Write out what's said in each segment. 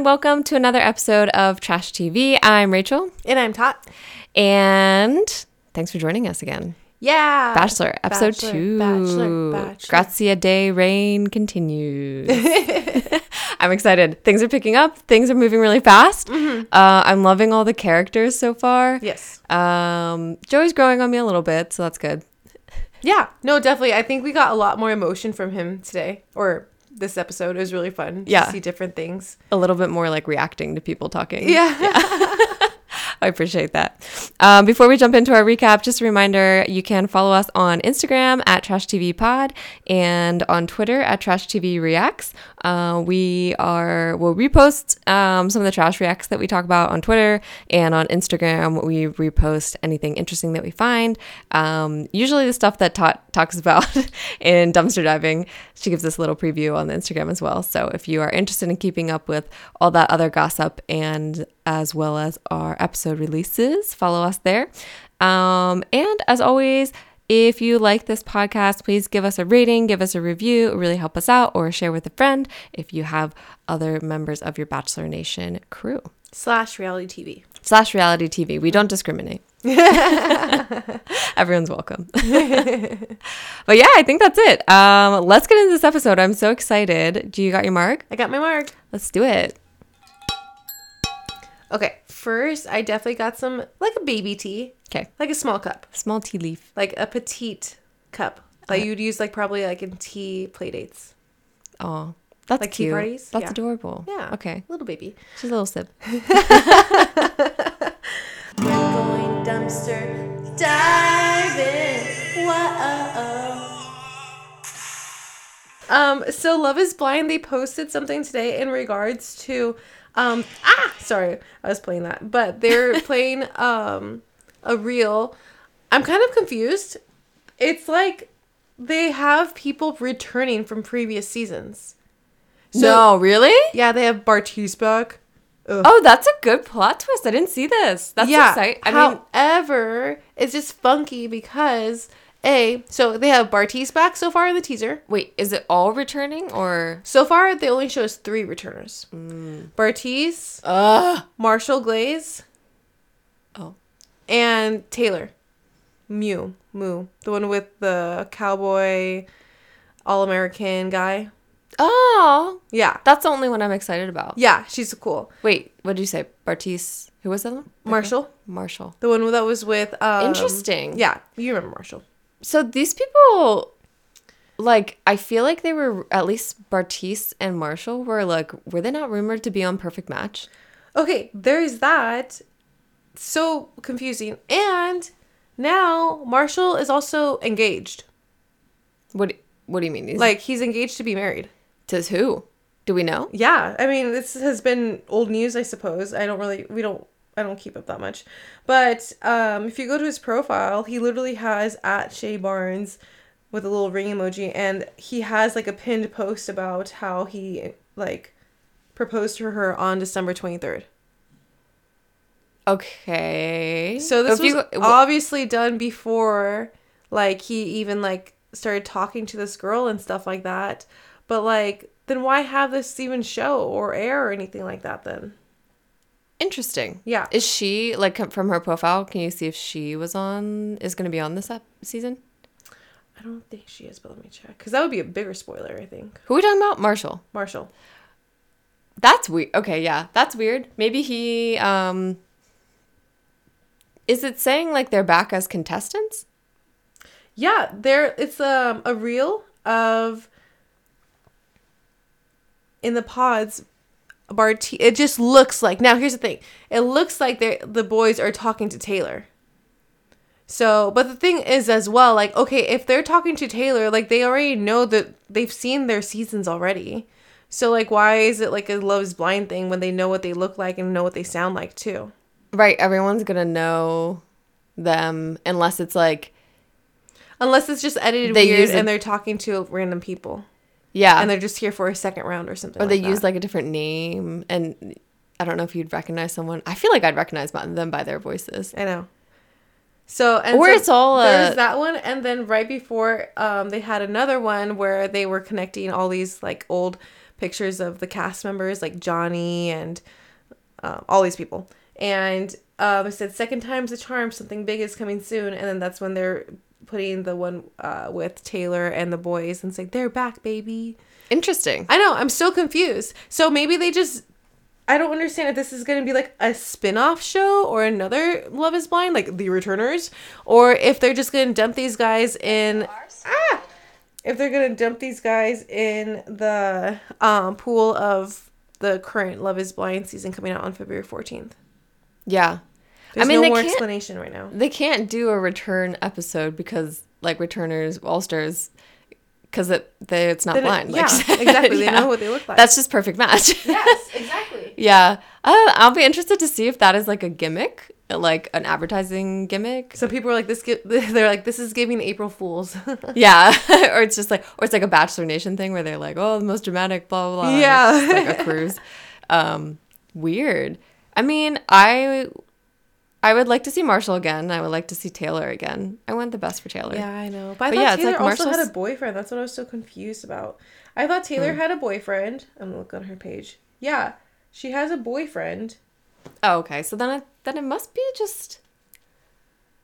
And welcome to another episode of Trash TV. I'm Rachel, And I'm Tot. and thanks for joining us again. Yeah. Bachelor, episode Bachelor, two. Bachelor, Bachelor. Grazia Day Reign continues. I'm excited. Things are picking up. Things are moving really fast. Mm-hmm. Uh, I'm loving all the characters so far. Yes. Um, Joey's growing on me a little bit, so that's good. Yeah. No, definitely. I think we got a lot more emotion from him today or this episode. It was really fun Yeah. to see different things. A little bit more like reacting to people talking. Yeah. I appreciate that. Um, before we jump into our recap, just a reminder you can follow us on Instagram at Trash TV Pod and on Twitter at Trash TV Reacts. Uh, we are will repost um, some of the trash reacts that we talk about on Twitter and on Instagram. We repost anything interesting that we find. Um, usually the stuff that Tot talks about in dumpster diving. She gives us a little preview on the Instagram as well. So if you are interested in keeping up with all that other gossip and as well as our episode releases, follow us there. Um, and as always, if you like this podcast, please give us a rating, give us a review. Really help us out, or share with a friend if you have other members of your Bachelor Nation crew. Slash reality TV. Slash reality TV. We don't discriminate. Everyone's welcome. but yeah, I think that's it. Um, let's get into this episode. I'm so excited. Do you got your mark? I got my mark. Let's do it. Okay. First, I definitely got some, like a baby tea, Okay. like a small cup, Small tea leaf. like a petite cup that you'd use, like, probably like in tea play dates. Oh, that's Like tea cute. parties? That's Yeah. adorable. Yeah. Okay. Little baby. She's a little sip. We're going dumpster diving. Whoa. Um, so Love is Blind, they posted something today in regards to um ah sorry, I was playing that. But they're playing um a reel. I'm kind of confused. It's like they have people returning from previous seasons. no, really? Yeah, they have Bartise back. Ugh. Oh, that's a good plot twist. I didn't see this. That's exciting. I mean, However, it's just funky because a so they have Bartise back so far in the teaser. wait, is it all returning or? So far, they only show us three returners: Mm. Bartise, Ugh. Marshall Glaze, Oh. and Taylor. Mew, Moo, the one with the cowboy, all American guy. Oh, Yeah, that's the only one I'm excited about. yeah, she's cool. Wait, what did you say? Bartise? Who was that one? Marshall, Marshall. the one that was with. Um, Interesting. Yeah, you remember Marshall. So these people, like, I feel like they were at least Bartise and Marshall were like, were they not rumored to be on Perfect Match? Okay, there's that. So confusing. And now Marshall is also engaged. What? What do you mean? He's Like he's engaged to be married. to who? Do we know? Yeah, I mean this has been old news, I suppose. I don't really we don't I don't keep up that much. But um if you go to his profile, he literally has at Shay Barnes with a little ring emoji and he has like a pinned post about how he like proposed to her on December 23rd. Okay. So this If you- was obviously done before like he even like started talking to this girl and stuff like that. But like then why have this even show or air or anything like that then? Interesting. Yeah. Is she like from her profile? Can you see if she was on? Is going to be on this ep- season? I don't think she is, but let me check. Cuz that would be a bigger spoiler, I think. Who are we talking about? Marshall. Marshall. That's weird. Okay, yeah, that's weird. Maybe he um Is it saying like they're back as contestants? Yeah, there it's um a reel of in the pods Bart it just looks like now here's the thing. It looks like they the boys are talking to Taylor. So, but the thing is as well like okay, if they're talking to Taylor, like they already know that they've seen their seasons already. So like why is it like a love's blind thing when they know what they look like and know what they sound like too? Right, everyone's going to know them unless it's like Unless it's just edited weird and they're talking to random people. Yeah, and they're just here for a second round or something. or they like use like a different name and I don't know if you'd recognize someone. I feel like I'd recognize them by their voices. I know. So and Or so it's all, uh, there's that one, and then right before, um, they had another one where they were connecting all these like old pictures of the cast members like Johnny and um, all these people. And um, it said second time's the charm, something big is coming soon. And then that's when they're putting the one uh, with Taylor and the boys and saying they're back, baby. Interesting. I know, I'm so confused. So maybe they just I don't understand if this is going to be like a spin-off show or another Love is Blind like The Returners or if they're just going to dump these guys in ah if they're going to dump these guys in the um pool of the current Love is Blind season coming out on February 14th. Yeah. There's I mean, no they more can't- explanation right now. They can't do a return episode because like returners, all stars, because it they, it's not Then it- blind. yeah, like- exactly. They Yeah. know what they look like. That's just perfect match. yes, exactly. yeah. Uh, I'll be interested to see if that is like a gimmick, like an advertising gimmick. So people are like this. They're like this is giving April Fools. Yeah, or it's just like, or it's like a Bachelor Nation thing where they're like, oh, the most dramatic, blah blah. blah. Yeah. like a cruise. Um, weird. I mean, I, I would like to see Marshall again. I would like to see Taylor again. I want the best for Taylor. Yeah, I know. But I But thought yeah, Taylor like also had a boyfriend. That's what I was so confused about. I thought Taylor Hmm. had a boyfriend. I'm gonna look on her page. Yeah, she has a boyfriend. Oh, okay. So then, it, then it must be just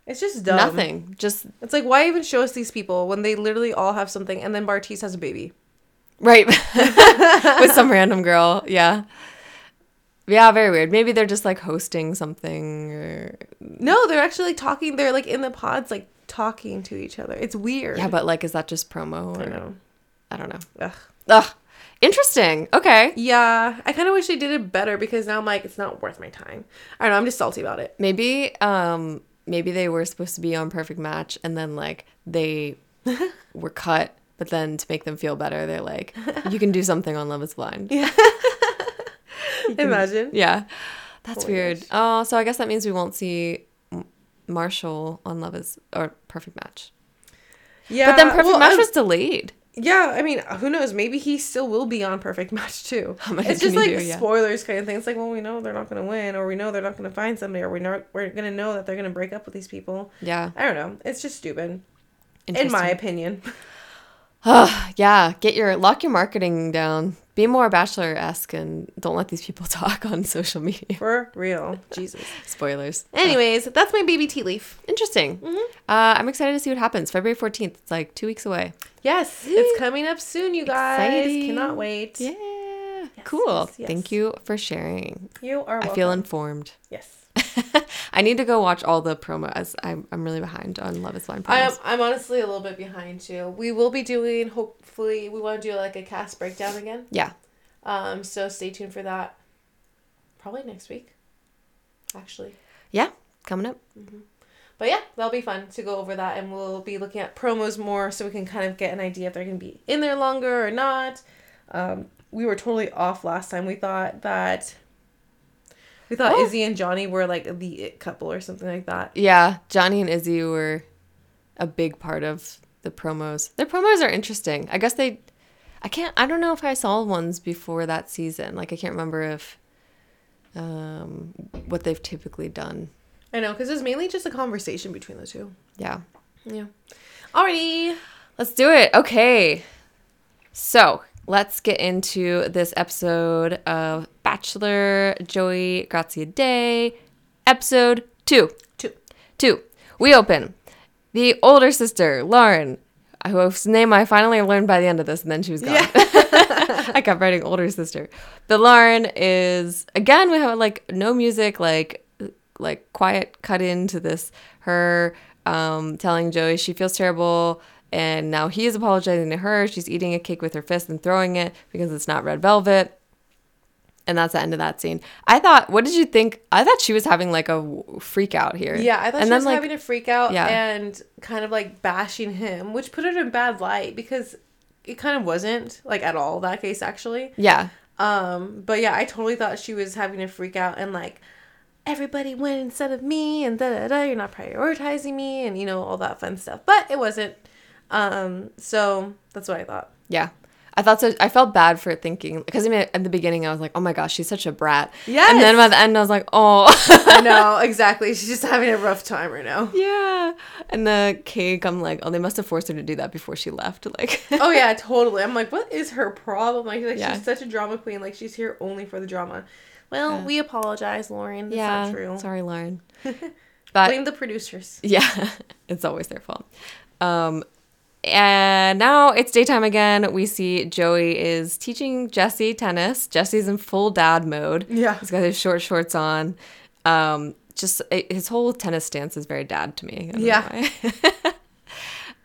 It's just dumb. nothing. Just It's like why even show us these people when they literally all have something, and then Bartise has a baby. right with some random girl. Yeah. Yeah, very weird. Maybe they're just like hosting something or No, they're actually like talking. They're like in the pods, like talking to each other. It's weird. yeah, but like, is that just promo? Or, I know. I don't know. Ugh. Ugh. Interesting. Okay. Yeah, I kind of wish they did it better because now I'm like, it's not worth my time. I don't know. I'm just salty about it. Maybe um maybe they were supposed to be on Perfect Match and then like they were cut, but then to make them feel better, they're like, you can do something on Love is Blind. Yeah. Imagine. Yeah. That's Oh weird. gosh. Oh, so I guess that means we won't see Marshall on Love is or Perfect Match. Yeah, But then Perfect well, Match I'm- was delayed. Yeah, I mean, who knows? Maybe he still will be on Perfect Match too. It's just like do? Yeah. spoilers kind of thing. It's like, well, we know they're not going to win, or we know they're not going to find somebody, or we know we're going to know that they're going to break up with these people. Yeah. I don't know. It's just stupid, in my opinion. yeah, get your lock your marketing down. Be more bachelor esque and don't let these people talk on social media. For real, Jesus. Spoilers. Anyways, that's my baby tea leaf. Interesting. Mm-hmm. Uh, I'm excited to see what happens. February 14th. It's like two weeks away. Yes, it's coming up soon, you guys. Exciting. Cannot wait. Yeah. Yes, cool. yes, yes. Thank you for sharing. You are. Welcome. I feel informed. yes. I need to go watch all the promos. I'm, I'm really behind on Love is Blind I am. I'm honestly a little bit behind too. We will be doing. Hopefully, we want to do like a cast breakdown again. yeah. Um, so stay tuned for that. Probably next week, actually. Yeah. Coming up. But yeah, that'll be fun to go over that, and we'll be looking at promos more, so we can kind of get an idea if they're gonna be in there longer or not. Um, we were totally off last time. We thought that we thought Oh. Izzy and Johnny were like the it couple or something like that. Yeah. Johnny and Izzy were a big part of the promos. Their promos are interesting. I guess they. I can't. I don't know if I saw ones before that season. Like I can't remember if. Um, what they've typically done. I know, because it's mainly just a conversation between the two. Yeah. Yeah. Alrighty. Let's do it. Okay. So let's get into this episode of Bachelor Joey Graziadei, episode two. Two. Two. We open. The older sister, Lauren, whose name I finally learned by the end of this, and then she was gone. I kept writing older sister. The Lauren is again we have like no music, like like quiet cut into this. Her um, telling Joey she feels terrible, and now he is apologizing to her. She's eating a cake with her fist and throwing it because it's not red velvet. And that's the end of that scene. I thought, what did you think? I thought she was having like a freak out here. Yeah, I thought and she then, was like, having a freak out Yeah. and kind of like bashing him, which put her in bad light because it kind of wasn't like at all that case actually. Yeah. Um, but yeah, I totally thought she was having a freak out and like everybody went instead of me and da da da. You're not prioritizing me and you know all that fun stuff. But it wasn't. Um, so that's what I thought. Yeah. I thought so. I felt bad for thinking because I mean, at the beginning I was like, "Oh my gosh, she's such a brat." Yeah. And then by the end I was like, "Oh, I know exactly. She's just having a rough time right now. yeah." And the cake, I'm like, "Oh, they must have forced her to do that before she left." Like, oh yeah, totally. I'm like, what is her problem? Like, like Yeah. she's such a drama queen. Like she's here only for the drama. Well, we apologize, Lauren. That's yeah, not true. sorry, Lauren. But Blame the producers. Yeah, it's always their fault. Um, and now it's daytime again. We see Joey is teaching Jesse tennis. Jesse's in full dad mode. Yeah. He's got his short shorts on. Um, just it, his whole tennis stance is very dad to me. I don't know Yeah.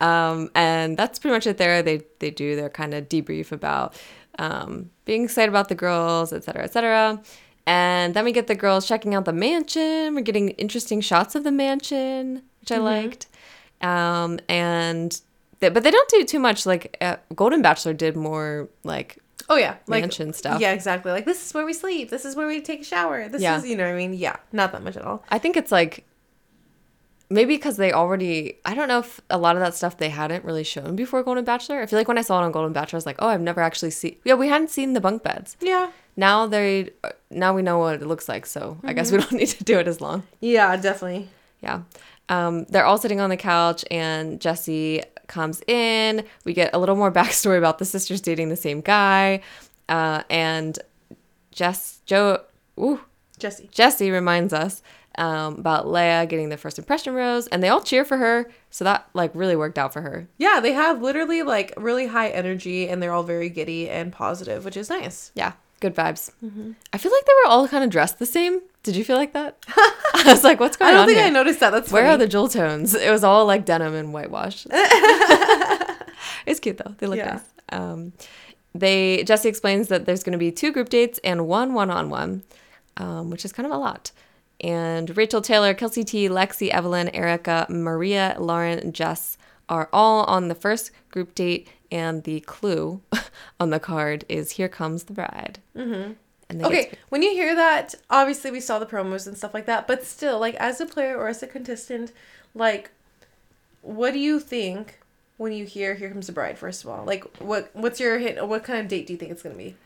um, and that's pretty much it there. They, they do their kind of debrief about um, being excited about the girls, et cetera, et cetera. And then we get the girls checking out the mansion. We're getting interesting shots of the mansion, which I liked. Um, and but they don't do too much. Like uh, Golden Bachelor did more like Oh yeah, like mansion stuff. Yeah, exactly. Like this is where we sleep. This is where we take a shower. This Yeah. is you know what I mean. Yeah, not that much at all. I think it's like maybe because they already. I don't know if a lot of that stuff they hadn't really shown before Golden Bachelor. I feel like when I saw it on Golden Bachelor, I was like, oh, I've never actually seen. Yeah, we hadn't seen the bunk beds. Yeah. Now they now we know what it looks like. So I guess we don't need to do it as long. Yeah, definitely. Yeah. Um, they're all sitting on the couch, and Jesse comes in. We get a little more backstory about the sisters dating the same guy. Uh, and Jess, Joe, ooh, Jesse. Jesse reminds us um, about Lea getting the first impression rose, and they all cheer for her. So that like really worked out for her. Yeah, they have literally like really high energy and they're all very giddy and positive, which is nice. Yeah, good vibes. I feel like they were all kind of dressed the same. Did you feel like that? I was like, what's going on? I don't on think here? I noticed that. That's Where funny. are the jewel tones? It was all like denim and whitewash. it's cute though. They look Yeah. nice. Um, they Jesse explains that there's going to be two group dates and one one-on-one, um, which is kind of a lot. And Rachel Taylor, Kelsey T, Lexi, Evelyn, Erica, Maria, Lauren, Jess are all on the first group date, and the clue on the card is "Here comes the bride." Mm-hmm. And Okay, when you hear that, obviously we saw the promos and stuff like that, but still, like as a player or as a contestant, like, what do you think when you hear "Here Comes the Bride"? First of all, like, what what's your hint? What kind of date do you think it's gonna be?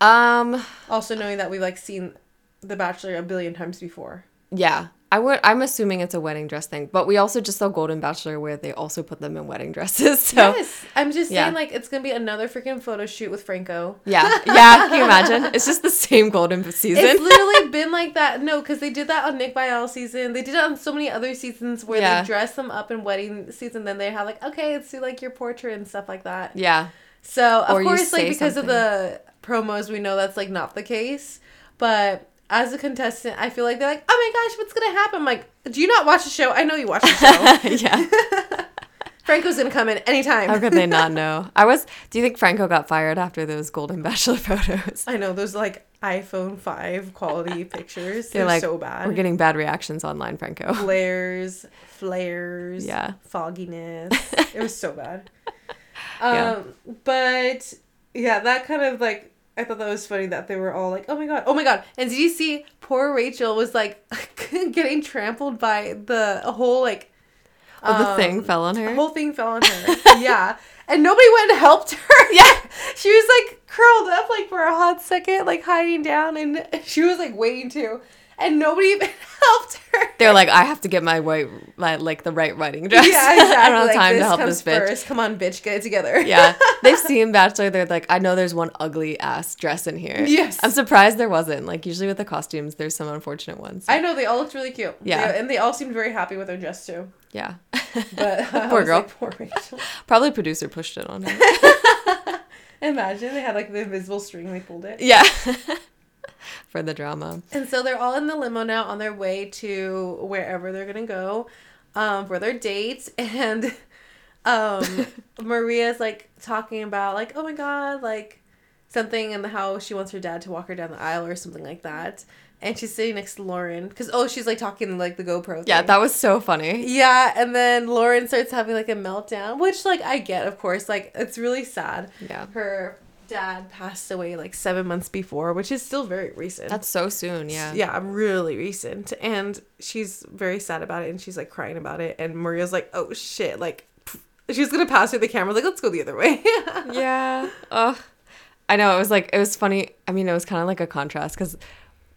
um, Also, knowing that we've like seen The Bachelor a billion times before. Yeah. I would I'm assuming it's a wedding dress thing, but we also just saw Golden Bachelor where they also put them in wedding dresses. So yes, I'm just yeah. saying, like, it's gonna be another freaking photo shoot with Franco. yeah. Yeah, can you imagine? It's just the same Golden season. It's literally been like that. No, because they did that on Nick Viall season. They did it on so many other seasons where Yeah. they dress them up in wedding season. Then they have like, okay, let's do like your portrait and stuff like that. yeah. So of Or course, like because of the promos, we know that's like not the case. But as a contestant, I feel like they're like, oh my gosh, what's gonna happen? I'm like, do you not watch the show? I know you watch the show. yeah. Franco's gonna come in anytime. How could they not know? I was do you think Franco got fired after those Golden Bachelor photos? I know those like iPhone five quality pictures. They're They're, like so bad. We're getting bad reactions online, Franco. flares, flares, Yeah. fogginess. it was so bad. Yeah. Um, but yeah, that kind of like I thought that was funny that they were all like, "Oh my god, oh my god!" And did you see poor Rachel was like getting trampled by the whole like Oh, the um, thing fell on the her. whole thing fell on her. yeah. And nobody went and helped her. Yeah. She was like curled up like for a hot second, like hiding down and she was like waiting to. And nobody even helped her. They're like, I have to get my white my, like the right wedding dress. Yeah, exactly. I don't have Like, time to help this bitch. First. Come on, bitch, get it together. yeah, they've seen Bachelor. They're like, I know there's one ugly ass dress in here. Yes. I'm surprised there wasn't. Like usually with the costumes, there's some unfortunate ones. I know they all looked really cute. Yeah. They- and they all seemed very happy with their dress too. yeah, But uh, I Poor girl. like, poor Rachel. probably producer pushed it on her. Imagine they had like the invisible string, they pulled it. yeah, for the drama. And so they're all in the limo now on their way to wherever they're gonna go um, for their dates. And um, Maria's like talking about like, oh my god, like something and how she wants her dad to walk her down the aisle or something like that. And she's sitting next to Lauren because oh she's like talking like the GoPro. Yeah, that was so funny. Yeah, and then Lauren starts having like a meltdown, which like I get, of course. Like it's really sad. Yeah. Her dad passed away like seven months before, which is still very recent. That's so soon. Yeah. yeah, really recent. And she's very sad about it and she's like crying about it. And Maria's like, oh shit, like pff, She gonna pass through the camera, like, let's go the other way. yeah. Ugh. I know. It was like, it was funny. I mean, it was kind of like a contrast because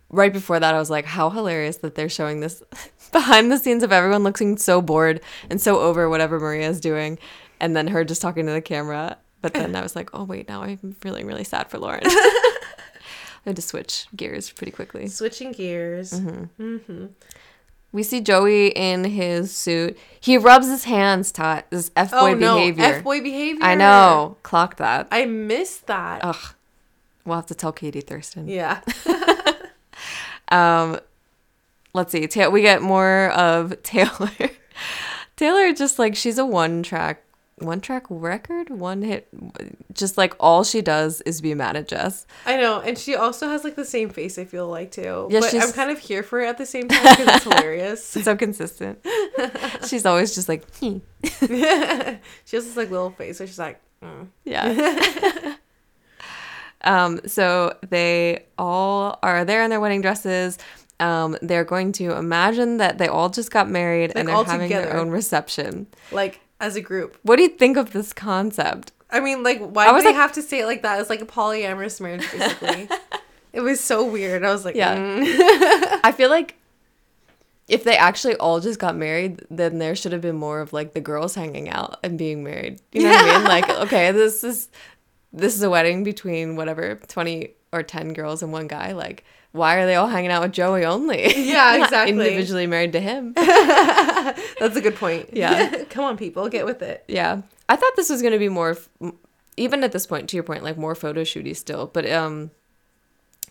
right before that, I was like, how hilarious that they're showing this behind the scenes of everyone looking so bored and so over whatever Maria is doing. And then her just talking to the camera. But then I was like, oh, wait, now I'm feeling really sad for Lauren. I had to switch gears pretty quickly. Switching gears. We see Joey in his suit. He rubs his hands, Tot. This F boy Oh no, behavior. F boy behavior. I know. Clock that. I missed that. Ugh. We'll have to tell Katie Thurston. Yeah. Um, let's see. Ta- we get more of Taylor. Taylor just like she's a one track, one track record, one hit. Just like all she does is be mad at Jess. I know, and she also has like the same face. I feel like too. Yeah, but she's- I'm kind of here for it at the same time because it's hilarious. So consistent. she's always just like, hmm. she has this like little face where she's like, mm. yeah. um. So they all are there in their wedding dresses. Um, they're going to imagine that they all just got married and they're having their own reception. like as a group. What do you think of this concept? I mean, like, why I do was they like- have to say it like that? It's like a polyamorous marriage, basically. it was so weird. I was like, Yeah. mm. I feel like if they actually all just got married, then there should have been more of like the girls hanging out and being married. You know what I mean? Like, okay, this is this is a wedding between whatever twenty or ten girls and one guy. Like, why are they all hanging out with Joey only? Yeah, exactly. Individually married to him. That's a good point. Yeah. Come on, people, get with it. Yeah, I thought this was gonna be more, even at this point, to your point, like more photo shooty still. But um,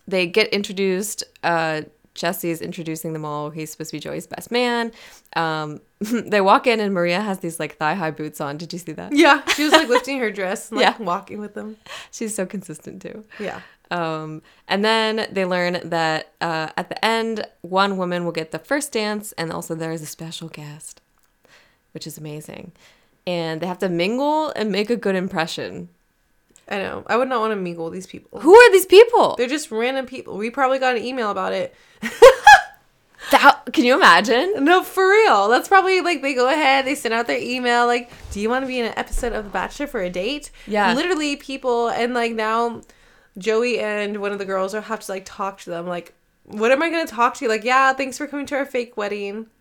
they get introduced. Uh, is introducing them all. He's supposed to be Joey's best man. Um, they walk in and Maria has these like thigh high boots on. Did you see that? Yeah, she was like lifting her dress and like Yeah. walking with them. She's so consistent too. Yeah. Um, and then they learn that uh, at the end, one woman will get the first dance, and also there is a special guest, which is amazing. And they have to mingle and make a good impression. I know. I would not want to mingle with these people. Who are these people? They're just random people. We probably got an email about it. That, can you imagine? No, for real. That's probably like they go ahead, they send out their email, like, do you want to be in an episode of The Bachelor for a date? Yeah. Literally, people, and like now Joey and one of the girls will have to like talk to them, like, what am I going to talk to you? Like, yeah, thanks for coming to our fake wedding.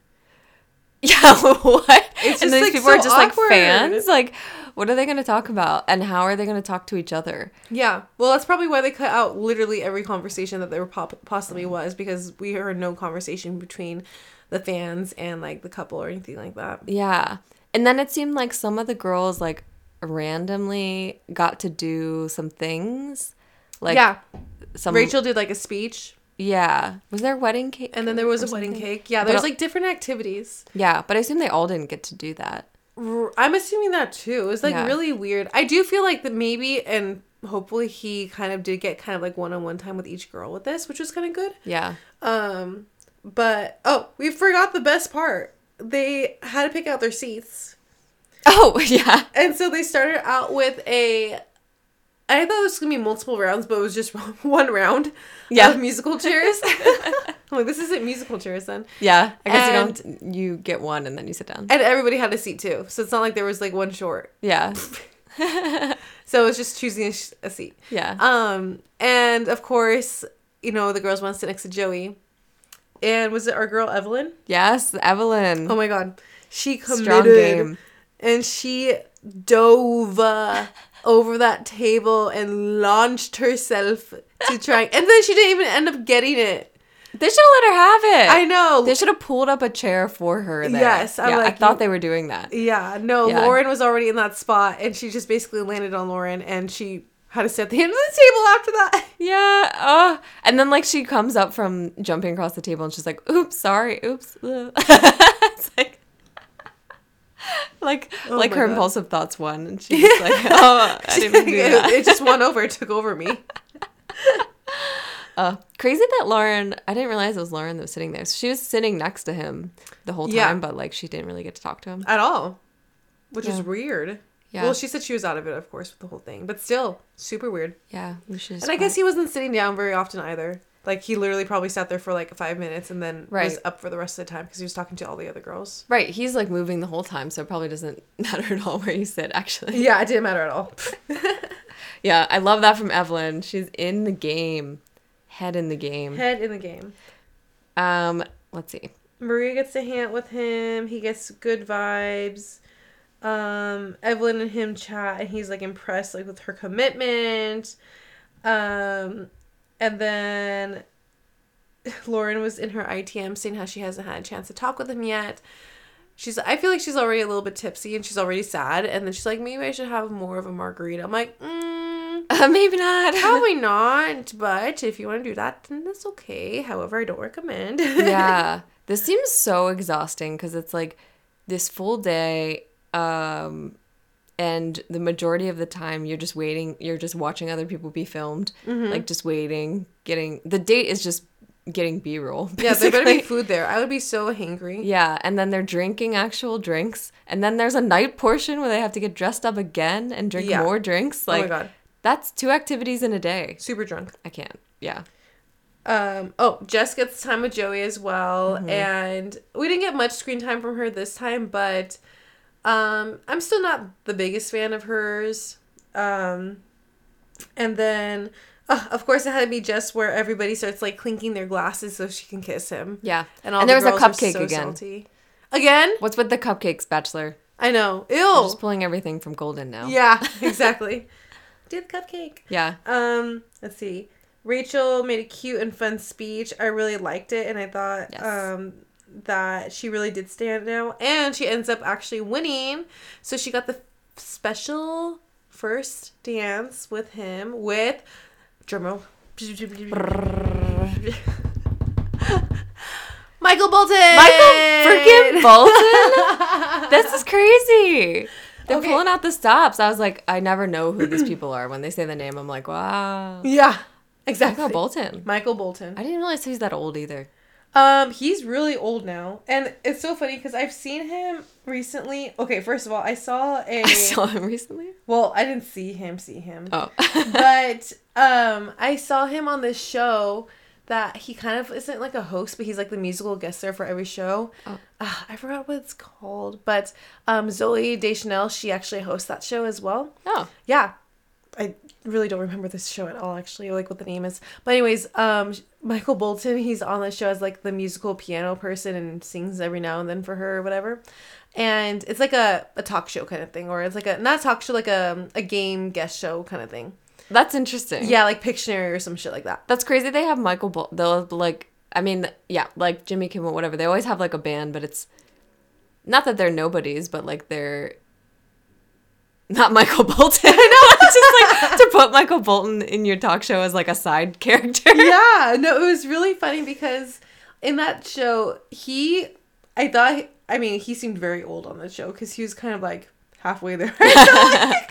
Yeah, what? It's and just, these like, people are just awkward. like fans. Like, what are they going to talk about? And how are they going to talk to each other? Yeah. Well, that's probably why they cut out literally every conversation that there possibly was because we heard no conversation between the fans and like the couple or anything like that. Yeah. And then it seemed like some of the girls, like, randomly got to do some things. Like, yeah. some. Rachel did like a speech Yeah. Was there a wedding cake? and then there was a wedding something? cake. Yeah, there's like different activities. Yeah, but I assume they all didn't get to do that. I'm assuming that too. It was like Yeah. really weird. I do feel like that maybe and hopefully he kind of did get kind of like one-on-one time with each girl with this, which was kind of good. Yeah. Um but oh, we forgot the best part. They had to pick out their seats. Oh, yeah. And so they started out with a I thought it was gonna be multiple rounds, but it was just one round Yeah. of musical chairs. I'm like, this isn't musical chairs then. Yeah. I guess you don't, you get one and then you sit down. And everybody had a seat too. So it's not like there was like one short. Yeah. So it was just choosing a, sh- a seat. Yeah. Um, and of course, you know, the girls want to sit next to Joey. And was it our girl Evelyn? yes, Evelyn. Oh my god. She committed Strong game. and she dove uh, over that table and launched herself to try and then she didn't even end up getting it. They should have let her have it. I know. They should have pulled up a chair for her there. Yes, yeah, like, I thought they were doing that. Yeah, no, Yeah. Lauren was already in that spot and she just basically landed on Lauren and she had to sit at the end of the table after that. Yeah. Oh. And then like she comes up from jumping across the table and she's like, "Oops, sorry. Oops." it's like like Oh like her God. impulsive thoughts won and she's like, "Oh, I didn't do it, that." it just won over, it took over me. Uh, crazy that Lauren, I didn't realize it was Lauren that was sitting there. So she was sitting next to him the whole time, Yeah. but like she didn't really get to talk to him. At all. Which Yeah. is weird. Yeah. Well, she said she was out of it, of course, with the whole thing. But still, super weird. yeah. And I guess he wasn't sitting down very often either. Like he literally probably sat there for like five minutes and then was up for the rest of the time because he was talking to all the other girls. Right, he's like moving the whole time, so it probably doesn't matter at all where you sit, actually. Yeah, it didn't matter at all. Yeah, I love that from Evelyn. She's in the game, head in the game. Head in the game. Um, let's see. Maria gets to hang out with him. He gets good vibes. Um, Evelyn and him chat, and he's like impressed like with her commitment. Um, and then Lauren was in her ITM, saying how she hasn't had a chance to talk with him yet. She's, I feel like she's already a little bit tipsy, and she's already sad. And then she's like, maybe I should have more of a margarita. I'm like, mm, Uh, maybe not. probably not. But if you want to do that, then that's okay. However, I don't recommend. yeah, this seems so exhausting because it's like this full day, um, and the majority of the time you're just waiting. You're just watching other people be filmed, Mm-hmm. like just waiting, getting the date is just getting B roll. Yeah, there better be food there. I would be so hangry. Yeah, and then they're drinking actual drinks, and then there's a night portion where they have to get dressed up again and drink Yeah. more drinks. Oh my Like, God. that's two activities in a day. Super drunk. I can't. Yeah. Um, oh, Jess gets time with Joey as well, Mm-hmm. and we didn't get much screen time from her this time, but um, I'm still not the biggest fan of hers. Um, and then, uh, of course, it had to be just where everybody starts like clinking their glasses so she can kiss him. Yeah. And all And the there was a cupcake so again. salty. Again? What's with the cupcakes, Bachelor? I know. Ew. just pulling everything from Golden now. Yeah, exactly. Did the cupcake. Yeah. Um, let's see. Rachel made a cute and fun speech. I really liked it, and I thought Yes. um that she really did stand out. And she ends up actually winning, so she got the special first dance with him with drumroll. Michael Bolton. Michael freaking Bolton? this is crazy. They're Okay. pulling out the stops. I was like, I never know who these people are. When they say the name, I'm like, wow. Yeah, exactly. Michael Bolton. Michael Bolton. I didn't realize he's that old either. Um, he's really old now, and it's so funny because I've seen him recently. Okay, first of all, I saw a. I saw him recently. well, I didn't see him. See him. Oh. but um, I saw him on this show that he kind of isn't like a host, but he's like the musical guest there for every show. Oh. Ah, I forgot what it's called, but um, Zooey Deschanel, she actually hosts that show as well. oh. Yeah. I really don't remember this show at all, actually, like what the name is. But anyways, um, Michael Bolton, he's on the show as like the musical piano person and sings every now and then for her or whatever. And it's like a, a talk show kind of thing, or it's like a not a talk show, like a a game guest show kind of thing. That's interesting. Yeah, like Pictionary or some shit like that. That's crazy. They have Michael Bolton. They'll like, I mean, yeah, like Jimmy Kimmel, whatever. They always have like a band, but it's not that they're nobodies, but like they're not Michael Bolton. I know. It's just like to put Michael Bolton in your talk show as like a side character. yeah, no, it was really funny because in that show, he, I thought, I mean, he seemed very old on the show because he was kind of like halfway there.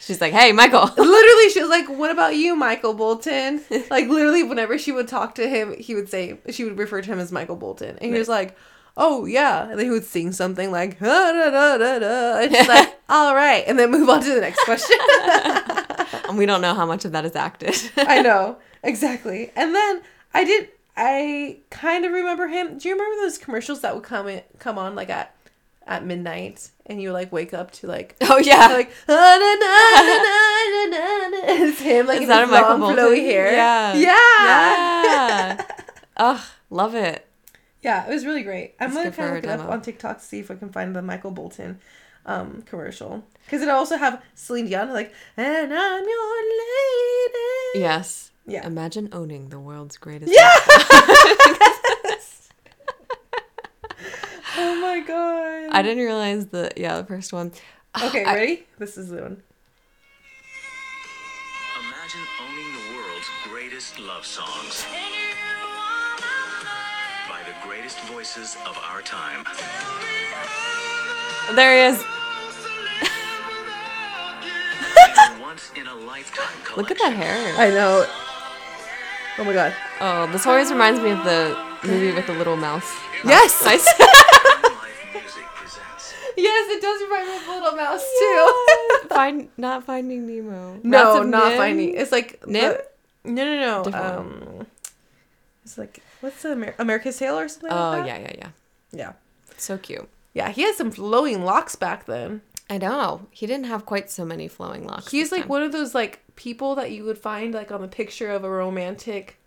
She's like, hey, Michael. literally, she was like, "What about you, Michael Bolton?" Like literally, whenever she would talk to him, he would say she would refer to him as Michael Bolton, and he was like, "Oh yeah," and then he would sing something like "da da da da da," and she's like, "All right," and then move on to the next question. and we don't know how much of that is acted. I know exactly, and then I did. I kind of remember him. Do you remember those commercials that would come in, come on like at at midnight, and you like wake up to like oh, yeah. like it's him like is that a his Michael long flowy hair. Yeah. yeah, Yeah. Ugh, love it. Yeah, it was really great. I'm Let's gonna kind of look a it up on TikTok to see if I can find the Michael Bolton um commercial because it also have Celine Dion like and I'm your lady. Yes. Yeah. Imagine owning the world's greatest. Yeah. oh my god. I didn't realize the yeah the first one. Okay, I- ready? This is the one. Imagine owning the world's greatest love songs by the greatest voices of our time. There he is. Once in a lifetime. Look at that hair. I know. Oh my god. Oh, this always reminds me of the movie with the little mouse. Yes. Nice. Life Music presents Yes, it does remind me of Little Mouse too. Find not finding Nemo. No, not Nim? finding. It's like Nim? the- no, no, no. Different Um, It's like what's the Amer- America's Tail or something? Oh like yeah, yeah, yeah. yeah, So cute. yeah. He had some flowing locks back then. I know. He didn't have quite so many flowing locks. He's like time. one of those like people that you would find like on the picture of a romantic,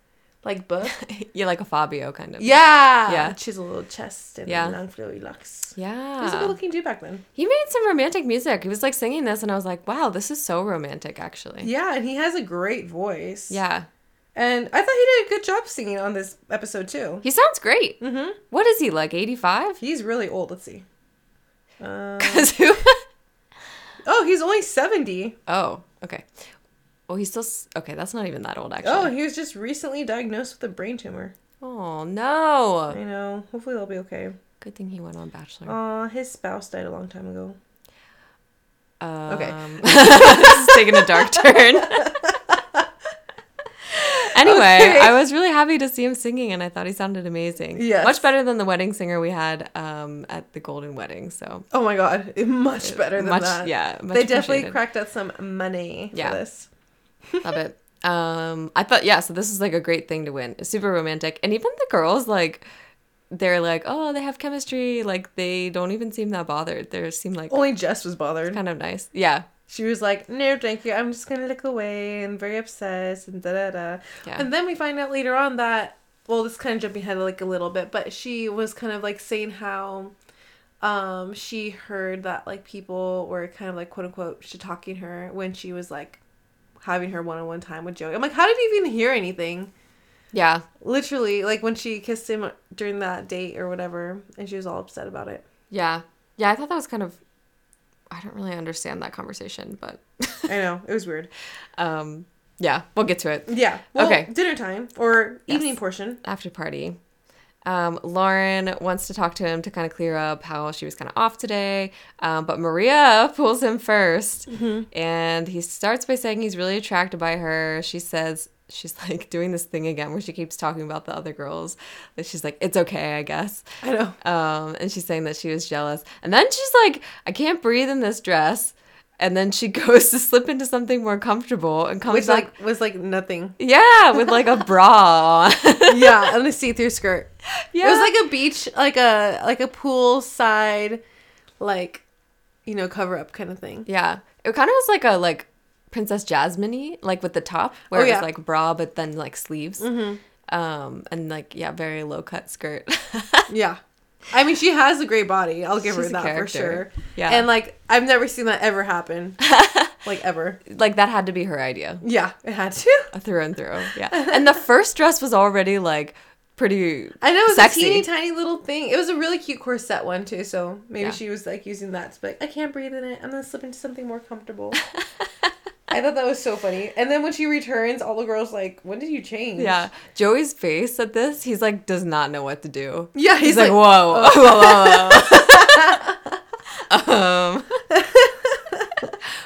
like book. yeah, like a Fabio kind of. yeah, Yeah. chiseled little chest and Yeah. long flowy locks. Yeah. He was a good looking dude back then. He made some romantic music. He was like singing this, and I was like, wow, this is so romantic, actually. Yeah, and he has a great voice. Yeah. And I thought he did a good job singing on this episode too. He sounds great. Mm-hmm. What is he, like 85? He's really old. Let's see. Uh, Because who? oh, he's only seventy. oh, okay. Oh, he's still. Okay, that's not even that old, actually. Oh, he was just recently diagnosed with a brain tumor. Oh, no. I know. Hopefully, they'll be okay. Good thing he went on Bachelor. Aw, his spouse died a long time ago. okay. Um, this is taking a dark turn. Anyway, Okay. I was really happy to see him singing, and I thought he sounded amazing. Yes. much better than the wedding singer we had um, at the Golden Wedding. So Oh my god, much better than much, that. yeah, much they definitely cracked out some money Yeah. for this. Love it. Um, I thought, yeah, so this is like a great thing to win. It's super romantic. And even the girls, like, they're like, oh, they have chemistry. Like, they don't even seem that bothered. They seem like Only Jess was bothered. kind of nice. Yeah. She was like, "No, thank you. I'm just gonna look away and very upset and da da da." Yeah. And then we find out later on that, well, this kind of jumping ahead like a little bit, but she was kind of like saying how, um, she heard that like people were kind of like quote unquote shit talking her when she was like having her one on one time with Joey. I'm like, how did you even hear anything? Yeah. Literally, like when she kissed him during that date or whatever, and she was all upset about it. Yeah. Yeah. I thought that was kind of, I don't really understand that conversation, but I know it was weird. um, yeah, we'll get to it. Yeah. Well, Okay. Dinner time or Yes. evening portion. after party. Um, Lauren wants to talk to him to kind of clear up how she was kind of off today. Um, but Maria pulls him 1st And he starts by saying he's really attracted by her. She says, she's like doing this thing again where she keeps talking about the other girls. That she's like, it's okay, I guess. I know. Um, and she's saying that she was jealous. And then she's like, I can't breathe in this dress. And then she goes to slip into something more comfortable and comes Which back. like was like nothing. yeah, with like a bra on. yeah, and a see-through skirt. yeah. It was like a beach, like a like a poolside, like you know, cover up kind of thing. Yeah. It kind of was like a like Princess Jasmine like with the top where Oh, it was like bra but then like sleeves. Mm-hmm. Um and like yeah, very low cut skirt. Yeah, I mean, she has a great body. I'll give She's her that for sure. Yeah. and like I've never seen that ever happen, like ever. like that had to be her idea. Yeah, it had to. Through and through. Yeah. And the first dress was already like pretty I know it was sexy. a teeny tiny little thing. It was a really cute corset one too. So maybe Yeah. she was like using that to be like, I can't breathe in it. I'm gonna slip into something more comfortable. I thought that was so funny. And then when she returns, all the girls like, when did you change? Yeah. Joey's face at this, he's like does not know what to do. Yeah, He's, he's, like, like, whoa, whoa. um,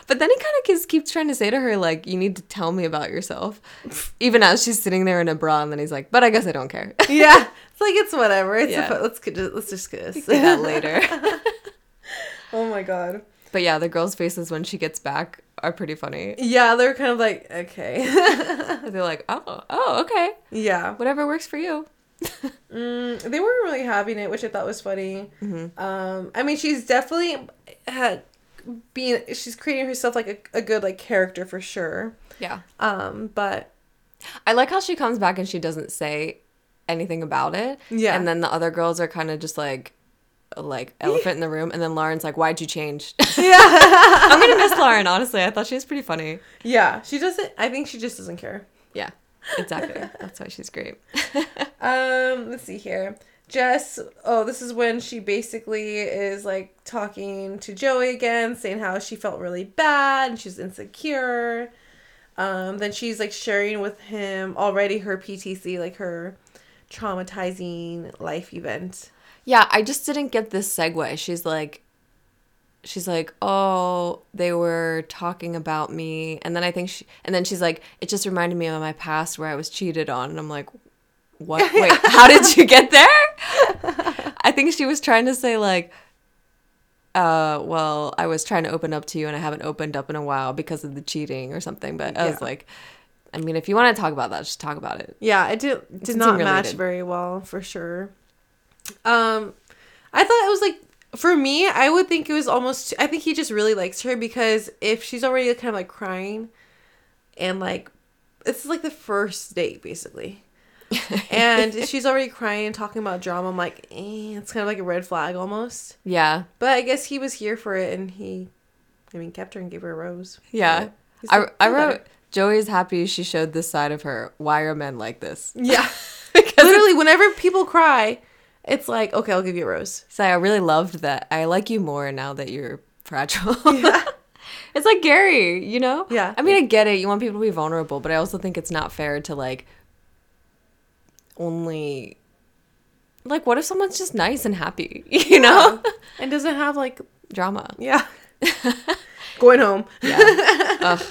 but then he kind of keeps, keeps trying to say to her, like, you need to tell me about yourself. Even as she's sitting there in a bra, and then he's like, but I guess I don't care. yeah. It's like it's whatever. It's Yeah. a let's get let's just kiss. Say that later. oh my god. But yeah, the girls' faces when she gets back are pretty funny. Yeah, they're kind of like okay. They're like, oh, oh, okay. yeah. Whatever works for you. Mm, they weren't really having it, which I thought was funny. Mm-hmm. Um, I mean, she's definitely had being she's creating herself like a, a good like character for sure. Yeah. Um, but I like how she comes back and she doesn't say anything about it. Yeah. And then the other girls are kind of just like, like elephant in the room. And then Lauren's like, why'd you change? yeah, I'm to miss Lauren, honestly. I thought she was pretty funny. yeah, she doesn't. I think she just doesn't care. Yeah, exactly. That's why she's great. Um, let's see here. Jess, oh, this is when she basically is like talking to Joey again, saying how she felt really bad and she's insecure. Um, then she's like sharing with him already her PTC, like her traumatizing life event. Yeah, I just didn't get this segue. She's like, she's like, oh, they were talking about me, and then I think she, and then she's like, it just reminded me of my past where I was cheated on, and I'm like, what? Wait, how did you get there? I think she was trying to say like, uh, well, I was trying to open up to you, and I haven't opened up in a while because of the cheating or something. But I was like, I mean, if you want to talk about that, just talk about it. Yeah, it did did not match very well for sure. Um, I thought it was like for me, I would think it was almost. I think he just really likes her because if she's already kind of like crying, and like it's like the first date basically, and she's already crying and talking about drama. I'm like, eh, it's kind of like a red flag almost. Yeah. But I guess he was here for it, and he, I mean, kept her and gave her a rose. Yeah. I, like, I "Feel better." wrote, Joey's happy she showed this side of her. Why are men like this? Yeah. because Literally, whenever people cry, it's like, okay, I'll give you a rose. So I really loved that. I like you more now that you're fragile. it's like Gary, you know? Yeah. I mean, I get it. You want people to be vulnerable, but I also think it's not fair to like only like what if someone's just nice and happy, you know? And doesn't have like, Drama. yeah. Going home. Yeah. Ugh.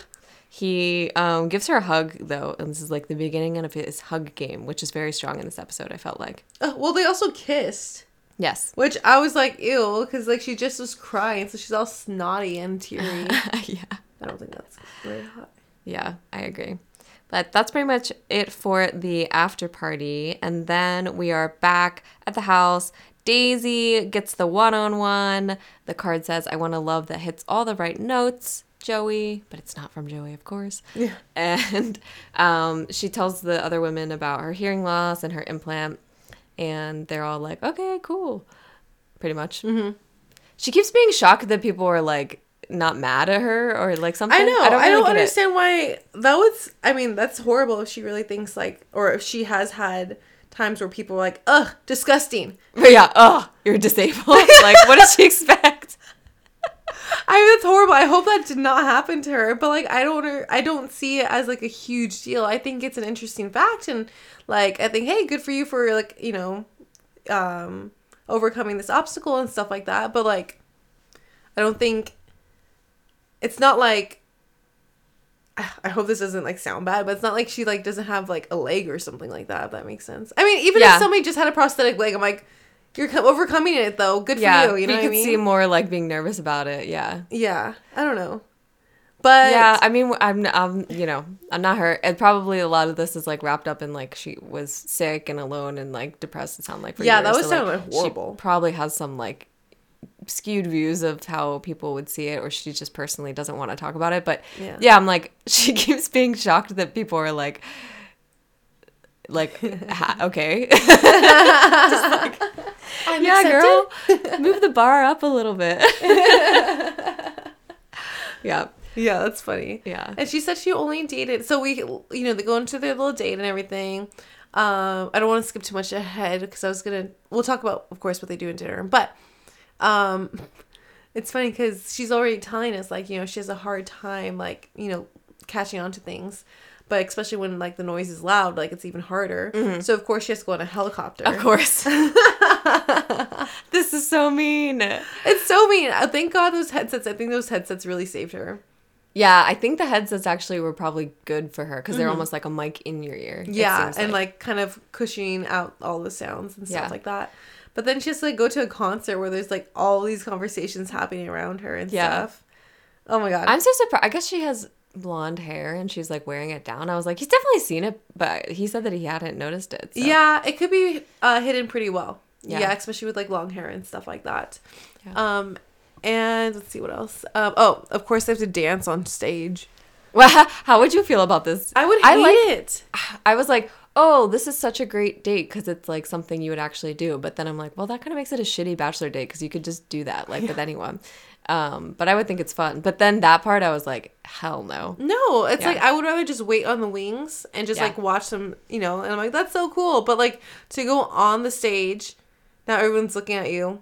He um, gives her a hug though, and this is like the beginning of his hug game, which is very strong in this episode. I felt like. Uh, well, they also kissed, Yes. which I was like, ew, because like she just was crying, so she's all snotty and teary. yeah. I don't think that's very hot. Yeah, I agree. But that's pretty much it for the after party. And then we are back at the house. Daisy gets the one on one. The card says, I want a love that hits all the right notes, Joey. But it's not from Joey, of course. Yeah. And um, she tells the other women about her hearing loss and her implant. And they're all like, okay, cool. Pretty much. Mm-hmm. She keeps being shocked that people are like, not mad at her or like something. I know. I don't, really get it. understand why that was. I mean, that's horrible if she really thinks like, or if she has had times where people are like, ugh, disgusting. But yeah, oh, you're disabled. like, what does she expect? I mean, that's horrible. I hope that did not happen to her. But like, I don't, I don't see it as like a huge deal. I think it's an interesting fact, and like, I think, hey, good for you for like, you know, um, overcoming this obstacle and stuff like that. But like, I don't think it's not like. I hope this doesn't like sound bad, but it's not like she like doesn't have like a leg or something like that. If that makes sense. I mean, even Yeah. if somebody just had a prosthetic leg, I'm like, you're overcoming it though. Good Yeah, for you. You know you what could I mean? see more like being nervous about it. Yeah, Yeah, I don't know. But yeah. I mean, I'm, I'm, you know, I'm not her. And probably a lot of this is like wrapped up in like she was sick and alone and like depressed. It sounded like for Yeah, that was So, like, horrible. probably has some like skewed views of how people would see it, or she just personally doesn't want to talk about it. But Yeah. yeah, I'm like, she keeps being shocked that people are like. Like ha- okay, I'm yeah, accepted. girl, move the bar up a little bit. yeah, Yeah, that's funny. Yeah. And she said she only dated. So we, you know, they go into their little date and everything. Um, I don't want to skip too much ahead because I was gonna. We'll talk about, of course, what they do in dinner. But, um, it's funny because she's already telling us like you know she has a hard time like you know catching on to things. But especially when like the noise is loud, like it's even harder. So of course she has to go on a helicopter. Mm-hmm. of course. this is so mean. It's so mean. Uh, Thank God those headsets. I think those headsets really saved her. Yeah, I think the headsets actually were probably good for her because they're almost like a mic in your ear. Mm-hmm. Yeah, and like. kind of cushioning out all the sounds and stuff Yeah. like that. But then she has to like go to a concert where there's like all these conversations happening around her and Yeah. stuff. Oh my god. I'm so surprised. I guess she has blonde hair and she's like wearing it down. I was like, he's definitely seen it, but he said that he hadn't noticed it. so- Yeah, it could be uh, hidden pretty well. Yeah. Yeah. especially with like long hair and stuff like that. Yeah. Um, and let's see what else. Um, oh, of course they have to dance on stage. Well, how, would you feel about this? I would hate I like it. I was like, oh, this is such a great date because it's like something you would actually do. But then I'm like, well, that kind of makes it a shitty bachelor date because you could just do that like with anyone. Um, but I would think it's fun. But then that part, I was like, hell no. No, it's Yeah. like I would rather just wait on the wings and just Yeah. like watch them, you know. And I'm like, that's so cool. But like to go on the stage, now everyone's looking at you,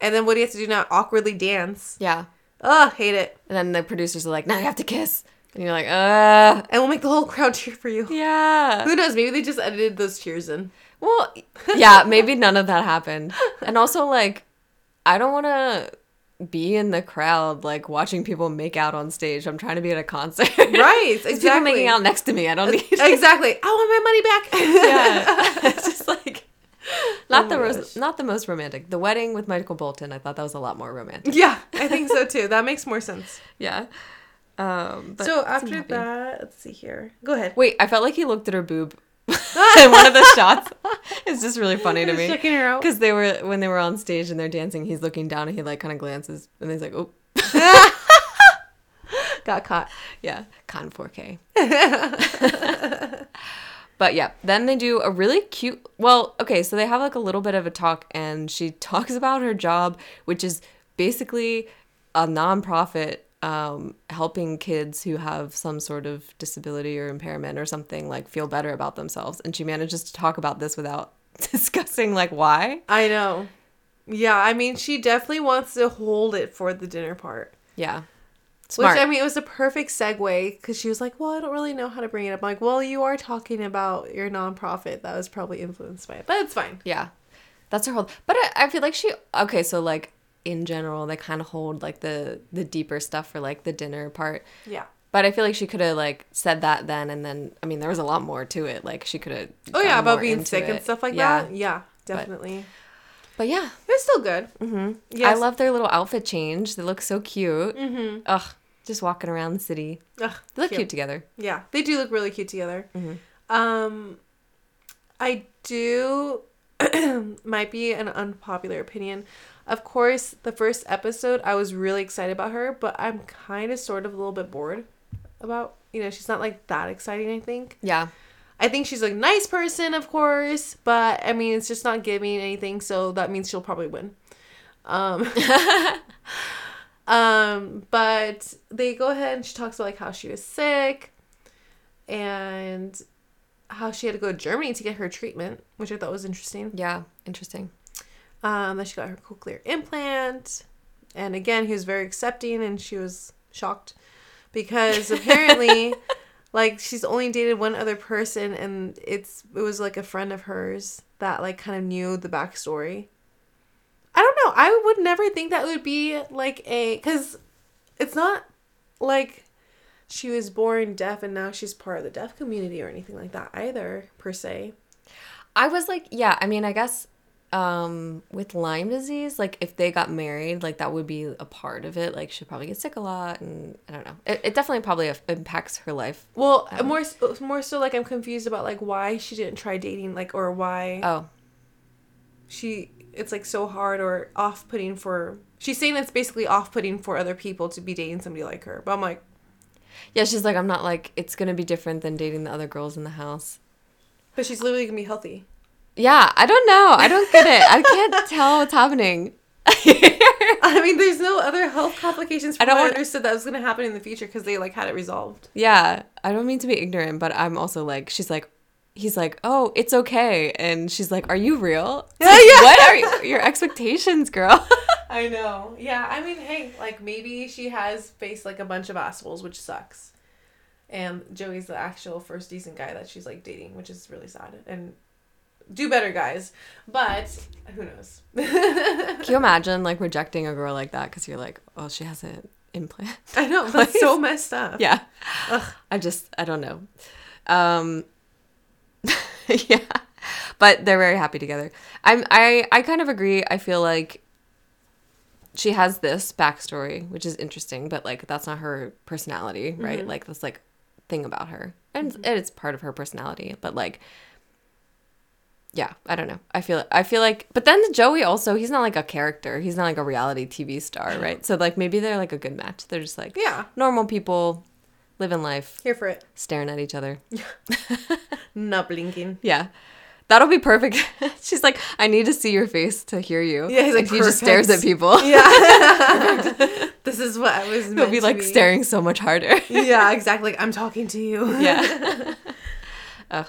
and then what do you have to do now? Awkwardly dance. Yeah. Ugh, hate it. And then the producers are like, now you have to kiss. And you're like, uh, And we'll make the whole crowd cheer for you. yeah. Who knows? Maybe they just edited those cheers in. Well, yeah, maybe none of that happened. And also, like, I don't want to be in the crowd, like, watching people make out on stage. I'm trying to be at a concert. Right, There's people making exactly. out next to me. I don't need exactly. I want my money back. Yeah. it's just like, not Oh the ros- not the most romantic. The wedding with Michael Bolton, I thought that was a lot more romantic. yeah, I think so too. That makes more sense. Yeah. Um, but so after happy. that, let's see here. Go ahead. wait, I felt like he looked at her boob in one of the shots. It's just really funny to Just me checking her out. because they were when they were on stage and they're dancing. He's looking down and he like kind of glances and he's like, "Oh, Got caught. yeah, con 4K." but yeah, then they do a really cute. Well, okay, so they have like a little bit of a talk, and she talks about her job, which is basically a nonprofit um, helping kids who have some sort of disability or impairment or something like feel better about themselves. And she manages to talk about this without discussing like why. I know. Yeah, I mean, she definitely wants to hold it for the dinner part. Yeah, smart. Which I mean, it was a perfect segue because she was like, "Well, I don't really know how to bring it up." I'm like, "Well, you are talking about your nonprofit that was probably influenced by it, but it's fine." Yeah, that's her whole. But I, I feel like she okay. So like in general, they kind of hold like the the deeper stuff for like the dinner part. Yeah. But I feel like she could have like said that then, and then I mean there was a lot more to it. Like she could have. Oh yeah, about being sick and stuff like yeah. that. Yeah, definitely. But yeah, It's still good. Mm-hmm. I love their little outfit change. They look so cute. Mm-hmm. Ugh, just walking around the city. Ugh, They look cute, together. Yeah, they do look really cute together. Mm-hmm. Um, I do might be an unpopular opinion. Of course, the first episode I was really excited about her, but I'm kind of sort of a little bit bored about. You know, she's not like that exciting. I think. Yeah, I think she's a nice person, of course, but I mean, it's just not giving anything, so that means she'll probably win. Um, um, but they go ahead and she talks about like how she was sick and how she had to go to Germany to get her treatment, which I thought was interesting. yeah, interesting. Um, that she got her cochlear implant, and again, he was very accepting, and she was shocked because apparently, like, she's only dated one other person, and it's it was like a friend of hers that like kind of knew the backstory. I don't know. I would never think that would be like a because it's not like she was born deaf and now she's part of the deaf community or anything like that either per se. I was like, yeah, I mean, I guess um with Lyme disease, like if they got married, like that would be a part of it. Like she'd probably get sick a lot, and I don't know. It, it definitely probably impacts her life. Well, more so- more so like I'm confused about like why she didn't try dating like or why Oh, she it's like so hard or off-putting for she's saying it's basically off-putting for other people to be dating somebody like her. But I'm like, yeah, she's like, I'm not like it's gonna be different than dating the other girls in the house. but she's literally to be healthy. Yeah, I don't know. I don't get it. I can't tell what's happening. I mean, there's no other health complications I don't I understood that was going to happen in the future because they like had it resolved. Yeah, I don't mean to be ignorant, but I'm also like, she's like, he's like, oh, it's okay, and she's like, are you real? Yeah, like, yeah. What are you, your expectations, girl? I know. Yeah, I mean, hey, like maybe she has faced like a bunch of assholes, which sucks. And Joey's the actual first decent guy that she's like dating, which is really sad. And do better, guys. But who knows? Can you imagine like rejecting a girl like that because you're like, oh, she has an implant? I know that's so messed up. yeah. I just, I don't know. Um, yeah, but they're very happy together. I'm, I, I kind of agree. I feel like she has this backstory, which is interesting, but like that's not her personality, right? Like this like thing about her, and and it's part of her personality, but like. Yeah, I don't know. I feel I feel like but then Joey also he's not like a character. He's not like a reality TV star, right? So like maybe they're like a good match. They're just like Yeah. normal people living life, Here for it. staring at each other. Not blinking. Yeah. That'll be perfect. She's like, I need to see your face to hear you. Yeah, he's like, he just stares at "Perfect." people. Yeah. this is what I was. He'll be to like staring so much harder. Yeah, exactly. Like, I'm talking to you. yeah. Ugh.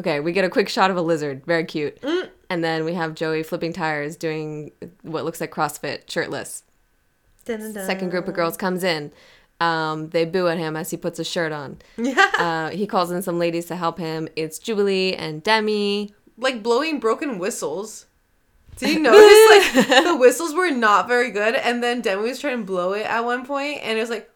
Okay, we get a quick shot of a lizard, very cute, Mm. and then we have Joey flipping tires, doing what looks like CrossFit, shirtless. Dun-dun-dun. Second group of girls comes in. Um, they boo at him as he puts a shirt on. Yeah. Uh, he calls in some ladies to help him. It's Jubilee and Demi. like blowing broken whistles. Did you notice like the whistles were not very good, and then Demi was trying to blow it at one point, and it was like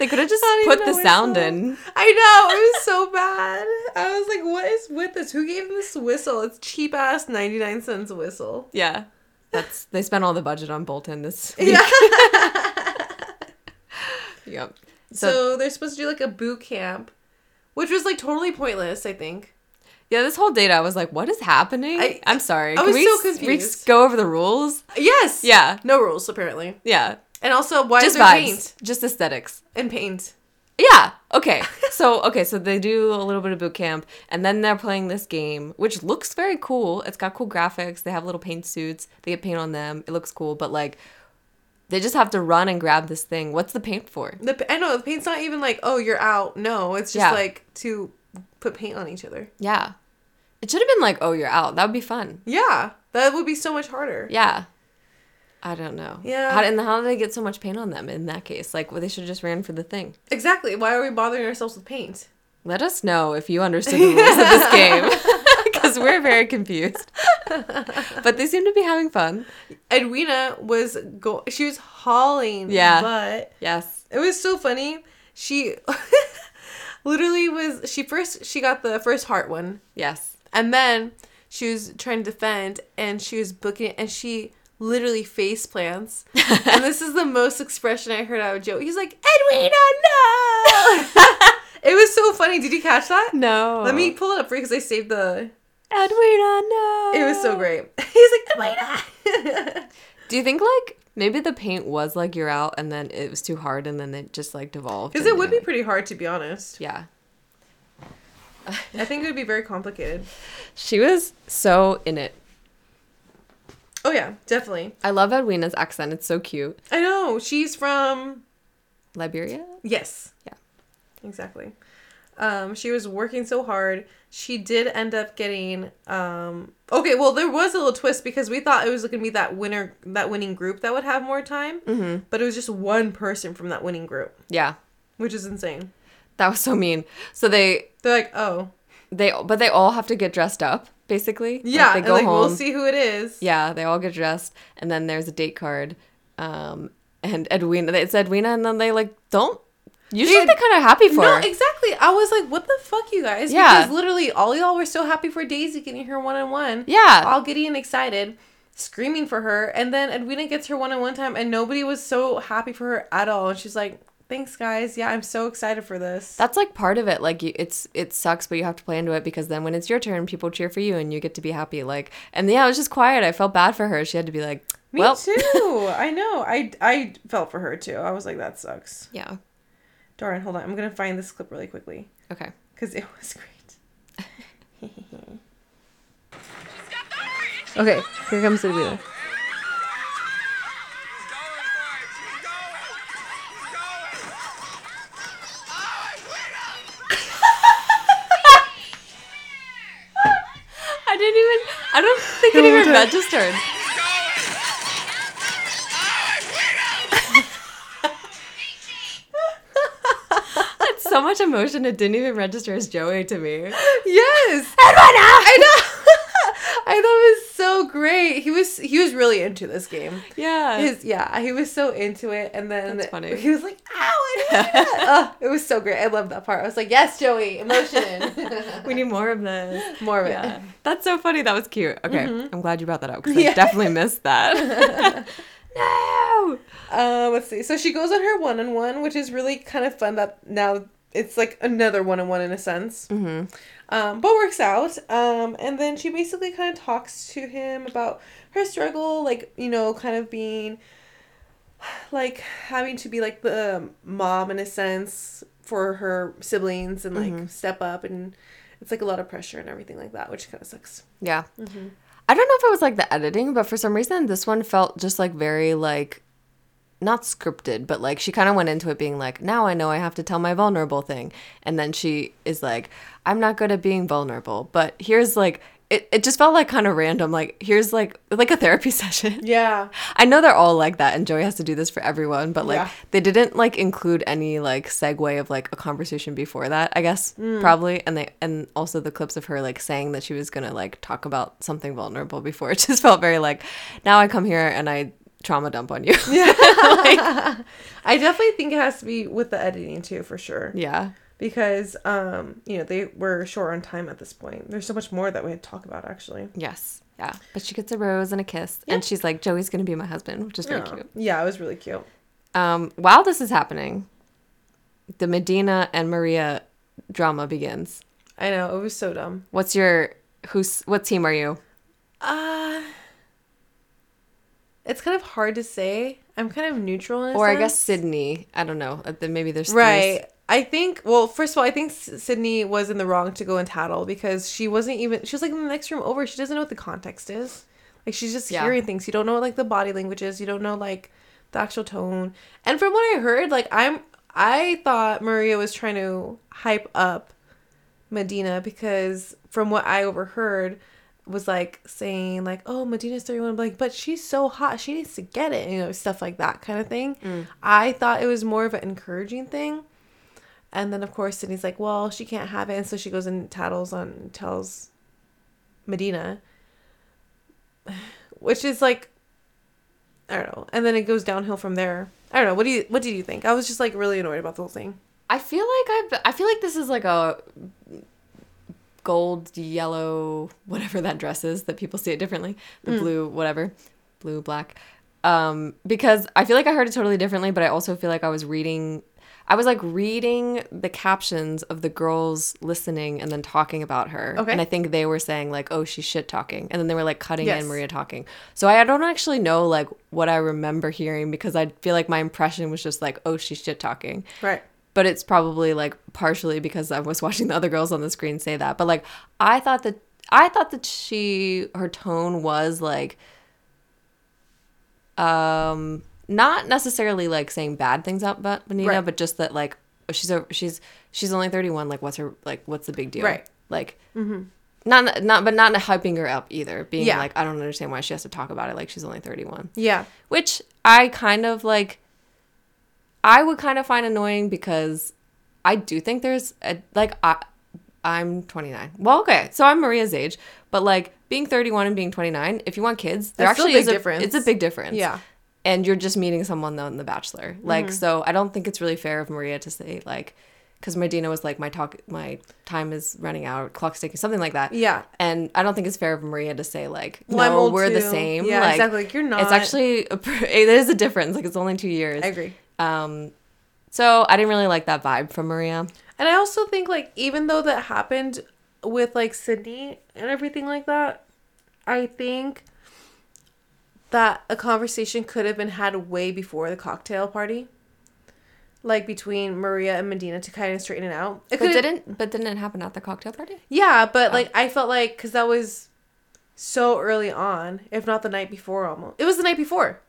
They could have just put the sound whistle. in. I know it was so bad. I was like, "What is with this? Who gave him this whistle? It's cheap ass ninety nine cents whistle." Yeah. That's they spent all the budget on Bolton this week. Yeah, Yep. So, they're supposed to do like a boot camp, which was like totally pointless. I think. Yeah, this whole date, I was like, what is happening? I- am sorry. I was we, so s- we just go over the rules? Yes. Yeah. No rules apparently. Yeah. And also, why Just is there vibes. paint Just aesthetics. and paint? Yeah. Okay. So okay. So they do a little bit of boot camp, and then they're playing this game, which looks very cool. It's got cool graphics. They have little paint suits. They get paint on them. It looks cool. But like, they just have to run and grab this thing. What's the paint for? The I know the paint's not even like oh you're out. No, it's just Yeah. like to put paint on each other. Yeah. It should have been like, oh, you're out. That would be fun. Yeah, that would be so much harder. Yeah. I don't know. Yeah. How, and how did they get so much paint on them in that case? Like, well, they should have just ran for the thing. Exactly. Why are we bothering ourselves with paint? Let us know if you understood the rules of this game. Because we're very confused. but they seem to be having fun. Edwina was go. She was hauling. Yeah. But Yes. it was so funny. She literally was. She first she got the first heart one, Yes. and then she was trying to defend, and she was booking it, and she literally face plants. and this is the most expression I heard out of Joe. He's like, Edwina, no. it was so funny. Did you catch that? No. Let me pull it up for you because I saved the. Edwina, no. It was so great. He's like, Edwina. Do you think, like, maybe the paint was like you're out and then it was too hard and then it just, like, devolved? Because it would be pretty hard, to be honest. Yeah. I think it would be very complicated. She was so in it. Oh, yeah, definitely. I love Edwina's accent. It's so cute. I know. She's from. Liberia? Yes. Yeah. Exactly. Um, she was working so hard. She did end up getting. Um, okay, well, there was a little twist because we thought it was going to be that winner, that winning group that would have more time. Mm-hmm. But it was just one person from that winning group, Yeah. which is insane. That was so mean. So they, They're like, oh, they, but they all have to get dressed up, basically. Like, yeah, they and go like, home. we'll see who it is. Yeah, they all get dressed, and then there's a date card. Um, and Edwina, it's Edwina, and then they like don't. Usually They- they, are kind of happy for No, her. exactly. I was like, what the fuck, you guys? Yeah. Because literally, all y'all were so happy for Daisy getting her one on one. Yeah. All giddy and excited, screaming for her. And then Edwina gets her one on one time, and nobody was so happy for her at all. And she's like, thanks, guys. Yeah, I'm so excited for this. That's like part of it. Like you, it's it sucks, but you have to play into it because then when it's your turn, people cheer for you, and you get to be happy. Like, and yeah, it was just quiet. I felt bad for her. She had to be like, Me well, too. I know. I, I felt for her too. I was like, that sucks. yeah, Darn, hold on. I'm going to find this clip really quickly okay. because it was great. okay, here comes the I didn't even. I don't think it even registered. That's so much emotion. It didn't even register as Joey to me. Yes. Edwina. Ah! I know. I thought it was so great. He was he was really into this game. Yeah. His yeah, he was so into it, and then That's funny. he was like, "Ow!" oh, it was so great. I love that part. I was like, "Yes, Joey, emotion, we need more of this. more of it." That's so funny. That was cute. Okay. I'm glad you brought that up because Yeah. I definitely missed that. no. Uh, let's see. So she goes on her one on one, which is really kind of fun. That now it's like another one on one in a sense. Mm-hmm. Um, but works out. Um, and then she basically kind of talks to him about her struggle, like you know, kind of being like having to be like the mom in a sense for her siblings and like step up and it's like a lot of pressure and everything like that, which kind of sucks. Yeah. I don't know if it was like the editing, but for some reason this one felt just like very like not scripted, but like she kind of went into it being like, now I know I have to tell my vulnerable thing. And then she is like, I'm not good at being vulnerable, but here's like it, it just felt like kind of random. Like here's like like a therapy session. Yeah. I know they're all like that and Joey has to do this for everyone, but like Yeah. they didn't like include any like segue of like a conversation before that, I guess, mm. probably. And they and also the clips of her like saying that she was gonna like talk about something vulnerable before. It just felt very like now I come here and I trauma dump on you. Yeah. I definitely think it has to be with the editing too, for sure. yeah. because um you know they were short on time at this point there's so much more that we had to talk about actually Yes. Yeah. But she gets a rose and a kiss and she's like, Joey's gonna be my husband, which is very yeah. cute. yeah it was really cute Um, while this is happening, the Madina and Maria drama begins. I know it was so dumb. What's your who's what team are you? Uh it's kind of hard to say. I'm kind of neutral Or I guess. Sydney. I don't know. Uh, Maybe there's Right. I think well, first of all, I think Sydney was in the wrong to go and tattle because she wasn't even she was like in the next room over. She doesn't know what the context is. Like she's just Yeah. hearing things. You don't know what like the body language is. You don't know like the actual tone. And from what I heard, like I'm I thought Maria was trying to hype up Madina because from what I overheard was like saying like oh Madina's 31 like but she's so hot she needs to get it you know stuff like that kind of thing. Mm. I thought it was more of an encouraging thing. And then of course Sydney's like well she can't have it and so she goes and tattles on tells Madina which is like I don't know. And then it goes downhill from there. I don't know. What do you what did you think? I was just like really annoyed about the whole thing. I feel like I I feel like this is like a gold, yellow, whatever that dress is that people see it differently. The blue, whatever, blue, black. Um, because I feel like I heard it totally differently, but I also feel like I was reading. I was like reading the captions of the girls listening and then talking about her. Okay. And I think they were saying like, "Oh, she's shit talking," and then they were like cutting Yes. in Maria talking. So I don't actually know like what I remember hearing because I feel like my impression was just like, "Oh, she's shit talking." right but it's probably like partially because I was watching the other girls on the screen say that. But like I thought that I thought that she her tone was like um not necessarily like saying bad things about Benita, Right. but just that like she's a she's she's only 31 like what's her like what's the big deal Right. like not not but not hyping her up either being Yeah. like i don't understand why she has to talk about it like she's only 31 yeah which I kind of like I would kind of find annoying because I do think there's a like I I'm 29. Well, okay. So I'm Maria's age, but like being 31 and being 29, if you want kids, there That's actually big is a difference. it's a big difference. Yeah. And you're just meeting someone though in The Bachelor. Like Mm-hmm. so I don't think it's really fair of Maria to say like cuz Madina was like my talk my time is running out, clock's ticking, something like that. Yeah. And I don't think it's fair of Maria to say like Well, no, we're the same. Yeah, like, exactly. Like, you're not. It's actually a, it is a difference. Like it's only 2 years. I agree Um, so I didn't really like that vibe from Maria. And I also think like even though that happened with like Sydney and everything like that, I think that a conversation could have been had way before the cocktail party. Like between Maria and Madina to kind of straighten it out. It But didn't but didn't it happen at the cocktail party? Yeah, but like I felt like because that was so early on, if not the night before almost. It was the night before.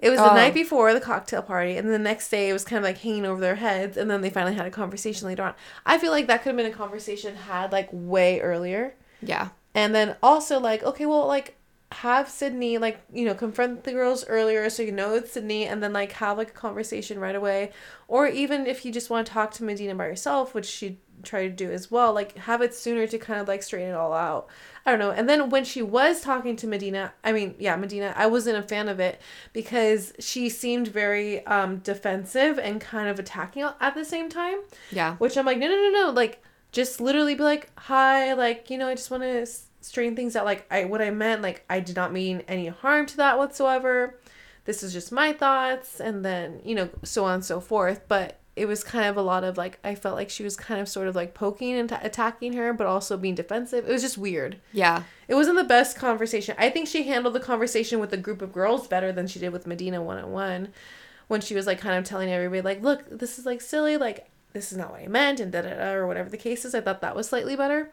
It was the Oh. night before the cocktail party, and the next day it was kind of like hanging over their heads, and then they finally had a conversation later on. I feel like that could have been a conversation had like way earlier. Yeah. And then also like, okay, well, like have Sydney like you know confront the girls earlier so you know it's Sydney, and then like have like a conversation right away, or even if you just want to talk to Madina by yourself, which she tried to do as well, like have it sooner to kind of like straighten it all out. I don't know. And then when she was talking to Madina, I mean, yeah, Madina, I wasn't a fan of it because she seemed very um defensive and kind of attacking at the same time. Yeah. Which I'm like, no, no, no, no. Like, just literally be like, hi, like, you know, I just want to straighten things out. Like, I, what I meant, like, I did not mean any harm to that whatsoever. This is just my thoughts. And then, you know, so on and so forth. But it was kind of a lot of like, I felt like she was kind of sort of like poking and t- attacking her, but also being defensive. It was just weird. Yeah. It wasn't the best conversation. I think she handled the conversation with a group of girls better than she did with Madina one on one. When she was like kind of telling everybody like, "Look, this is like silly. Like this is not what I meant," and da da da or whatever the case is. I thought that was slightly better.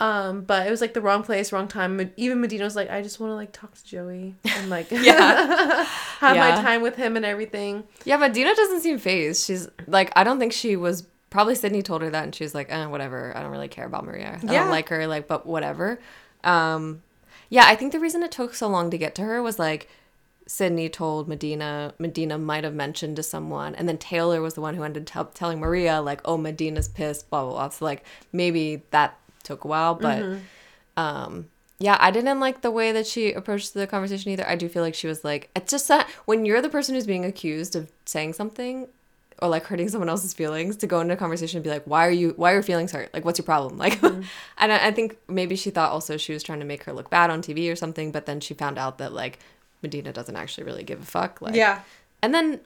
Um, but it was like the wrong place, wrong time. Even Madina was like, "I just want to like talk to Joey and like Yeah. have my time with him and everything." Yeah, but Dina doesn't seem phased. She's like, I don't think she was. Probably Sydney told her that, and she's like, eh, whatever. I don't really care about Maria. I Yeah. don't like her. Like, but whatever. Um, yeah, I think the reason it took so long to get to her was like Sydney told Madina. Madina might have mentioned to someone, and then Taylor was the one who ended up telling Maria like, "Oh, Madina's pissed." Blah blah blah. So like maybe that took a while, but um yeah i didn't like the way that she approached the conversation either i do feel like she was like it's just that when you're the person who's being accused of saying something or like hurting someone else's feelings to go into a conversation and be like why are you why are your feelings hurt like what's your problem like and I, I think maybe she thought also she was trying to make her look bad on tv or something but then she found out that like madina doesn't actually really give a fuck like Yeah, and then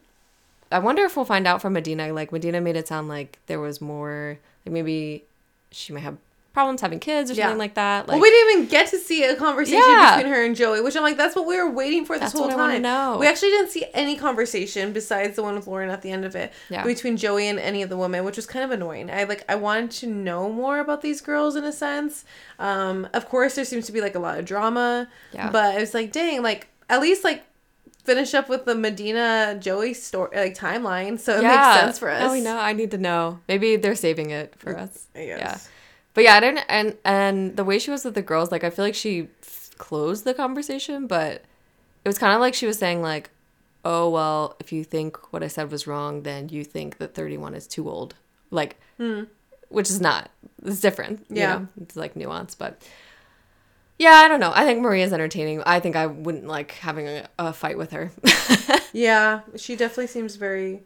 I wonder if we'll find out from Madina. Like Madina made it sound like there was more. Like maybe she might have problems having kids or Yeah. something like that. Like well, we didn't even get to see a conversation Yeah. between her and Joey, which I'm like, that's what we were waiting for this That's whole time. know. We actually didn't see any conversation besides the one with Lauren at the end of it Yeah. between Joey and any of the women, which was kind of annoying. I like I wanted to know more about these girls in a sense. Um, of course, there seems to be like a lot of drama, Yeah. but I was like, dang, like at least like finish up with the Madina Joey story like timeline, so it makes sense for us. Oh, we know. I need to know. Maybe they're saving it for us. Guess. Yeah. But yeah, I didn't. And and the way she was with the girls, like I feel like she f- closed the conversation, but it was kind of like she was saying like, "Oh well, if you think what I said was wrong, then you think that 31 is too old." Like, which is not. It's different. you. Yeah. know? it's like nuance, but. Yeah, I don't know. I think Maria's entertaining. I think I wouldn't like having a, a fight with her. Yeah, she definitely seems very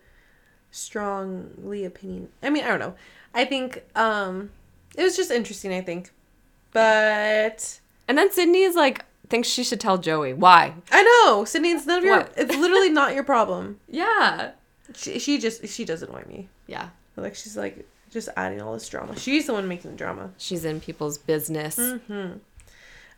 strongly opinion. I mean, I don't know. I think um it was just interesting, I think. But and then Sydney is like thinks she should tell Joey. Why? I know, Sydney, it's none of your What? it's literally not your problem. Yeah. She, she just she doesn't annoy me. Yeah. Like she's like just adding all this drama. She's the one making the drama. She's in people's business.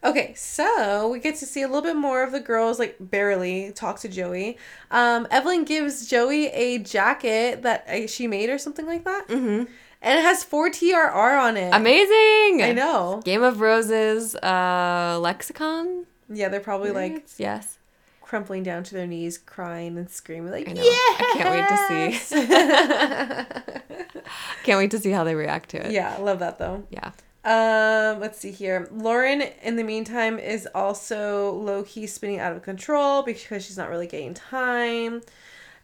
Okay, so we get to see a little bit more of the girls like barely talk to Joey. Um, Evelyn gives Joey a jacket that uh, she made or something like that, mm-hmm. And it has four TRR on it. Amazing. I know. Game of Roses uh lexicon. Yeah, they're probably like yes. crumpling down to their knees, crying and screaming like. "Yeah!" I can't wait to see. can't wait to see how they react to it. Yeah, I love that though. Yeah. Um, let's see here. Lauren, in the meantime, is also low key spinning out of control because she's not really getting time.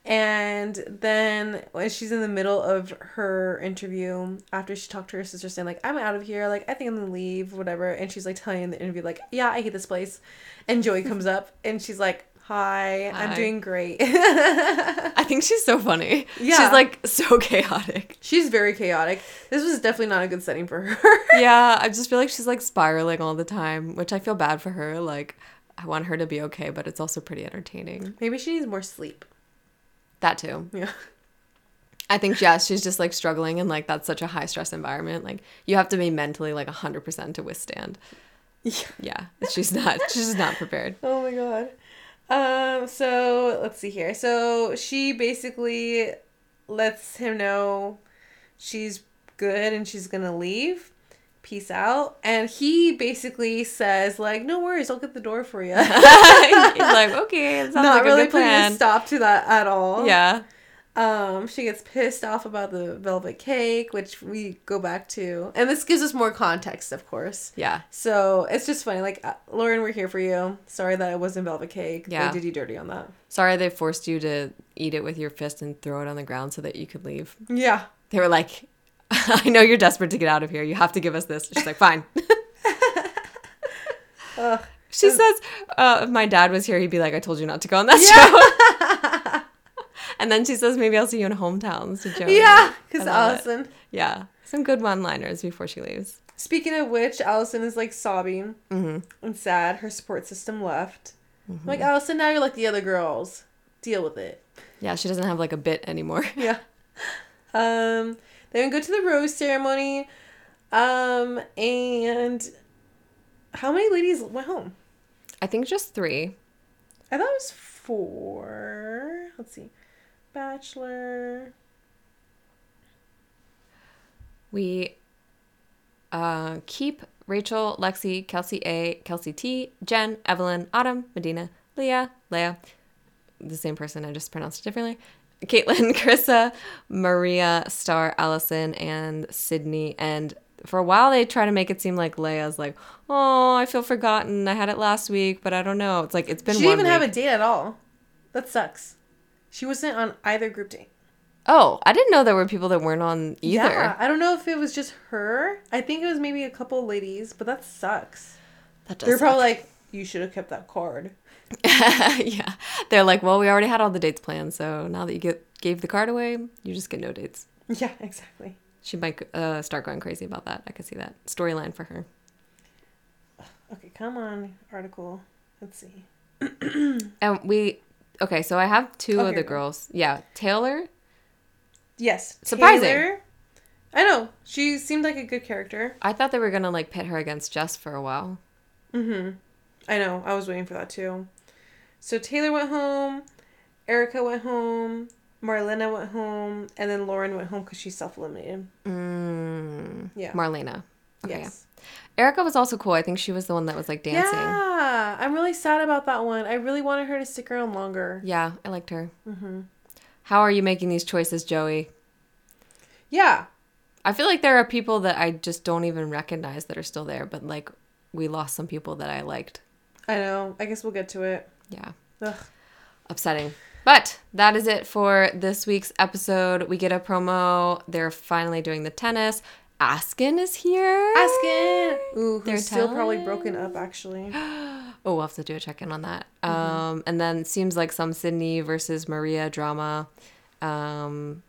And then when she's in the middle of her interview, after she talked to her sister, saying like, "I'm out of here," like I think I'm gonna leave, whatever, and she's like telling in the interview like, "Yeah, I hate this place," and Joey comes up and she's like, "Hi, I'm doing great." I think she's so funny. Yeah. She's like so chaotic. she's very chaotic. This was definitely not a good setting for her. yeah, I just feel like she's like spiraling all the time, which I feel bad for her. Like, I want her to be okay, but it's also pretty entertaining. Maybe she needs more sleep. That too. Yeah. I think yeah, she's just like struggling and like that's such a high stress environment. Like you have to be mentally like hundred percent to withstand. Yeah. Yeah, she's not. She's not prepared. Oh my god. Um, so let's see here. So she basically lets him know she's good and she's gonna leave. Peace out. And he basically says, like, no worries, I'll get the door for you. He's like, okay, it sounds Not like really a good plan. stop to that at all. Yeah, Um, she gets pissed off about the velvet cake, which we go back to. And this gives us more context, of course. yeah, So it's just funny. Like, uh, Lauren, we're here for you. Sorry that it wasn't velvet cake. Yeah. They did you dirty on that. Sorry they forced you to eat it with your fist and throw it on the ground so that you could leave. Yeah. They were like, I know you're desperate to get out of here. You have to give us this. She's like, fine. Ugh. She says, uh, if my dad was here, he'd be like, I told you not to go on that show. and then she says, maybe I'll see you in hometowns to. Yeah, because love it. Allison. Yeah. Some good one liners before she leaves. Speaking of which, Allison is like sobbing Mm-hmm. and sad. Her support system left. I'm like, Allison, now you're like the other girls. Deal with it. Yeah, she doesn't have like a bit anymore. Yeah. Um, then we go to the rose ceremony. Um, and how many ladies went home? I think just three. I thought it was four. Let's see. Bachelor. We uh, keep Rachel, Lexi, Kelsey A, Kelsey T, Jenn, Evelyn, Autumn, Medina, Leah, Leah, the same person, I just pronounced it differently. Caitlin, Carissa, Maria, Starr, Allison, and Sydney. And for a while, they try to make it seem like Lea's like, oh, I feel forgotten. I had it last week, but I don't know. It's like it's been She one didn't even have a date at all. That sucks. She wasn't on either group date. Oh, I didn't know there were people that weren't on either. Yeah, I don't know if it was just her. I think it was maybe a couple ladies, but that sucks. That does They're suck. probably like, you should have kept that card. yeah. They're like, well, we already had all the dates planned, so now that you get gave the card away, you just get no dates. Yeah, exactly. She might uh, start going crazy about that. I could see that storyline for her. Okay, come on, article. Let's see. And we okay, so I have two Oh, of here the go. girls. Yeah, Taylor. Yes. Surprising. Taylor- I know. She seemed like a good character. I thought they were gonna like pit her against Jess for a while. Mhm. I know. I was waiting for that too. So Taylor went home, Erica went home, Marlena went home, and then Lauren went home because she self eliminated. Mm, Yeah. Marlena. Okay. Yes. Erica was also cool. I think she was the one that was like dancing. Yeah. I'm really sad about that one. I really wanted her to stick around longer. Yeah, I liked her. How are you making these choices, Joey? Yeah. I feel like there are people that I just don't even recognize that are still there, but like we lost some people that I liked. I know. I guess we'll get to it. Yeah. Ugh. Upsetting. But that is it for this week's episode. We get a promo. They're finally doing the tennis. Askin is here. Askin. Ooh, They're still probably broken up actually. Oh, we'll have to do a check in on that. Um, and then seems like some Sydney versus Maria drama. Um,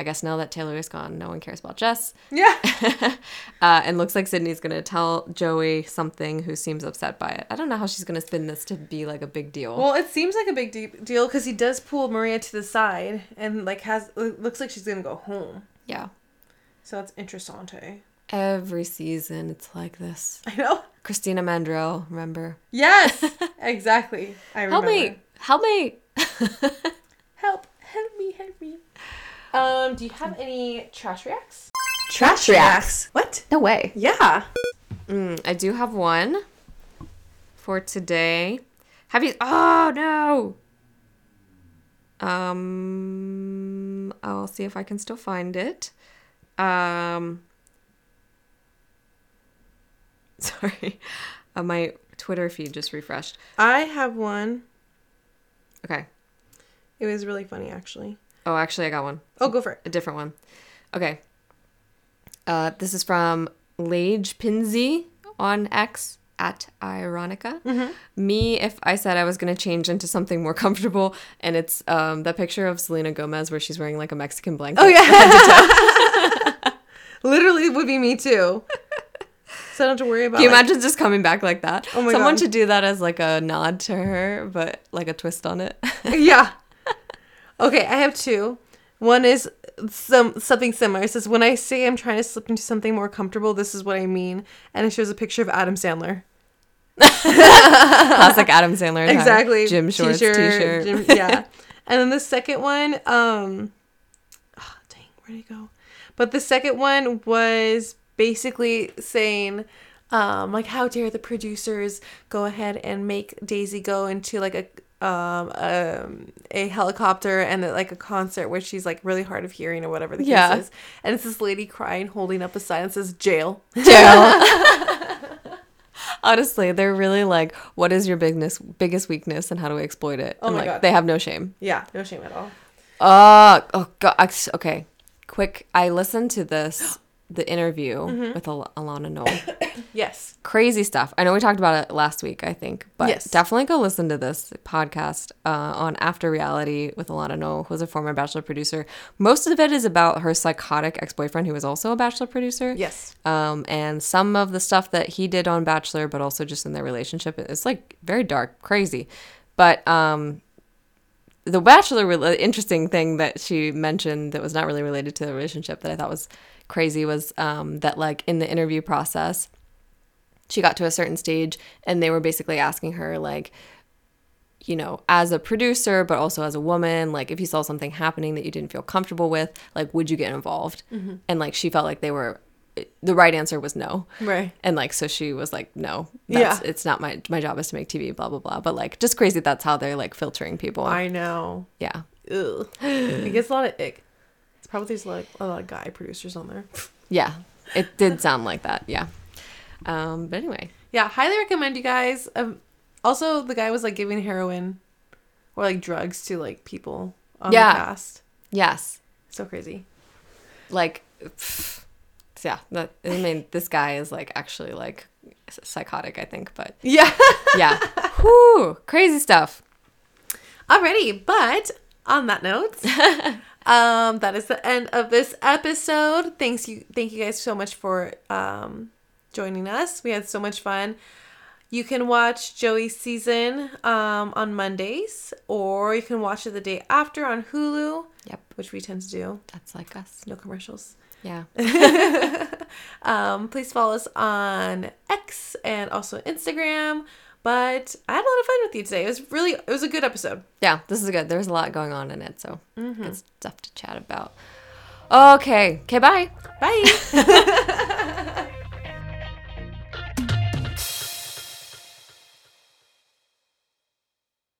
I guess now that Taylor is gone, no one cares about Jess. Yeah. Uh, and looks like Sydney's gonna tell Joey something who seems upset by it. I don't know how she's gonna spin this to be like a big deal. Well, it seems like a big de- deal because he does pull Maria to the side and like has looks like she's gonna go home. yeah. So that's interessante. Every season it's like this. I know. Christina Mandrell, remember? Yes, exactly. I remember. Help me! Help me! Help! Help me! Help me! Um, do you have any trash reacts? Trash reacts. What? No way. Yeah. Mm, I do have one for today. Have you? Oh no. Um, I'll see if I can still find it. Um, sorry, uh, my Twitter feed just refreshed. I have one. Okay. It was really funny, actually. Oh, actually, I got one. Oh, go for it. a different one. Okay. Uh, this is from Lage Pinsey on X at Ironica. Me, if I said I was going to change into something more comfortable, and it's um, the picture of Selena Gomez where she's wearing like a Mexican blanket. Oh yeah. Literally would be me too. So I don't have to worry about. Can you like- imagine just coming back like that? Oh my Someone God. should do that as like a nod to her, but like a twist on it. yeah. Okay, I have two. One is some something similar. It says when I say I'm trying to slip into something more comfortable, this is what I mean, and it shows a picture of Adam Sandler. Classic Adam Sandler. attire. Exactly. Gym shorts, t-shirt. gym- yeah. and then the second one, um, oh, dang, where'd it go? But the second one was basically saying, um, like, how dare the producers go ahead and make Daisy go into like a um, um a helicopter and like a concert where she's like really hard of hearing or whatever the Yeah. case is, and it's this lady crying, holding up a sign that says jail. jail. Honestly, they're really like, what is your biggest biggest weakness and how do we exploit it? Oh and my like God. they have no shame. yeah, no shame at all. Uh, oh god. Okay, quick. I listened to this the interview Mm-hmm. with Al- Alana Noel. Yes. Crazy stuff. I know we talked about it last week, I think, but Yes. definitely go listen to this podcast uh, on After Reality with Alana Noel, who's a former Bachelor producer. Most of it is about her psychotic ex boyfriend, who was also a Bachelor producer. Yes. Um, and some of the stuff that he did on Bachelor, but also just in their relationship, it's like very dark, crazy. But um, the Bachelor rela- interesting thing that she mentioned that was not really related to the relationship that I thought was crazy was um, that like in the interview process, she got to a certain stage and they were basically asking her like you know, as a producer, but also as a woman, like if you saw something happening that you didn't feel comfortable with, like would you get involved? And like she felt like they were, the right answer was no. Right. And like so she was like, no, that's, Yeah. it's not my my job is to make TV, blah blah blah. But like just crazy that's how they're like filtering people. I know. yeah, Ugh. it gets a lot of ick. Probably there's like a lot of guy producers on there. yeah, it did sound like that. Yeah. Um, but anyway, Yeah, highly recommend you guys. Um, also, the guy was like giving heroin or like drugs to like people on Yeah. the cast. yes, So crazy. like, pff, yeah. That I mean, this guy is like actually like psychotic, I think, but Yeah. yeah, whoo, crazy stuff. Alrighty, but on that note, um, that is the end of this episode. Thanks you, thank you guys so much for um joining us. We had so much fun. You can watch Joey's season um, on Mondays, or you can watch it the day after on Hulu, Yep. which we tend to do. That's like us. No commercials. Yeah. Um, please follow us on X and also Instagram. But I had a lot of fun with you today. It was really, it was a good episode. Yeah, this is good. There's a lot going on in it, so mm-hmm. good stuff to chat about. Okay. Okay, bye. Bye.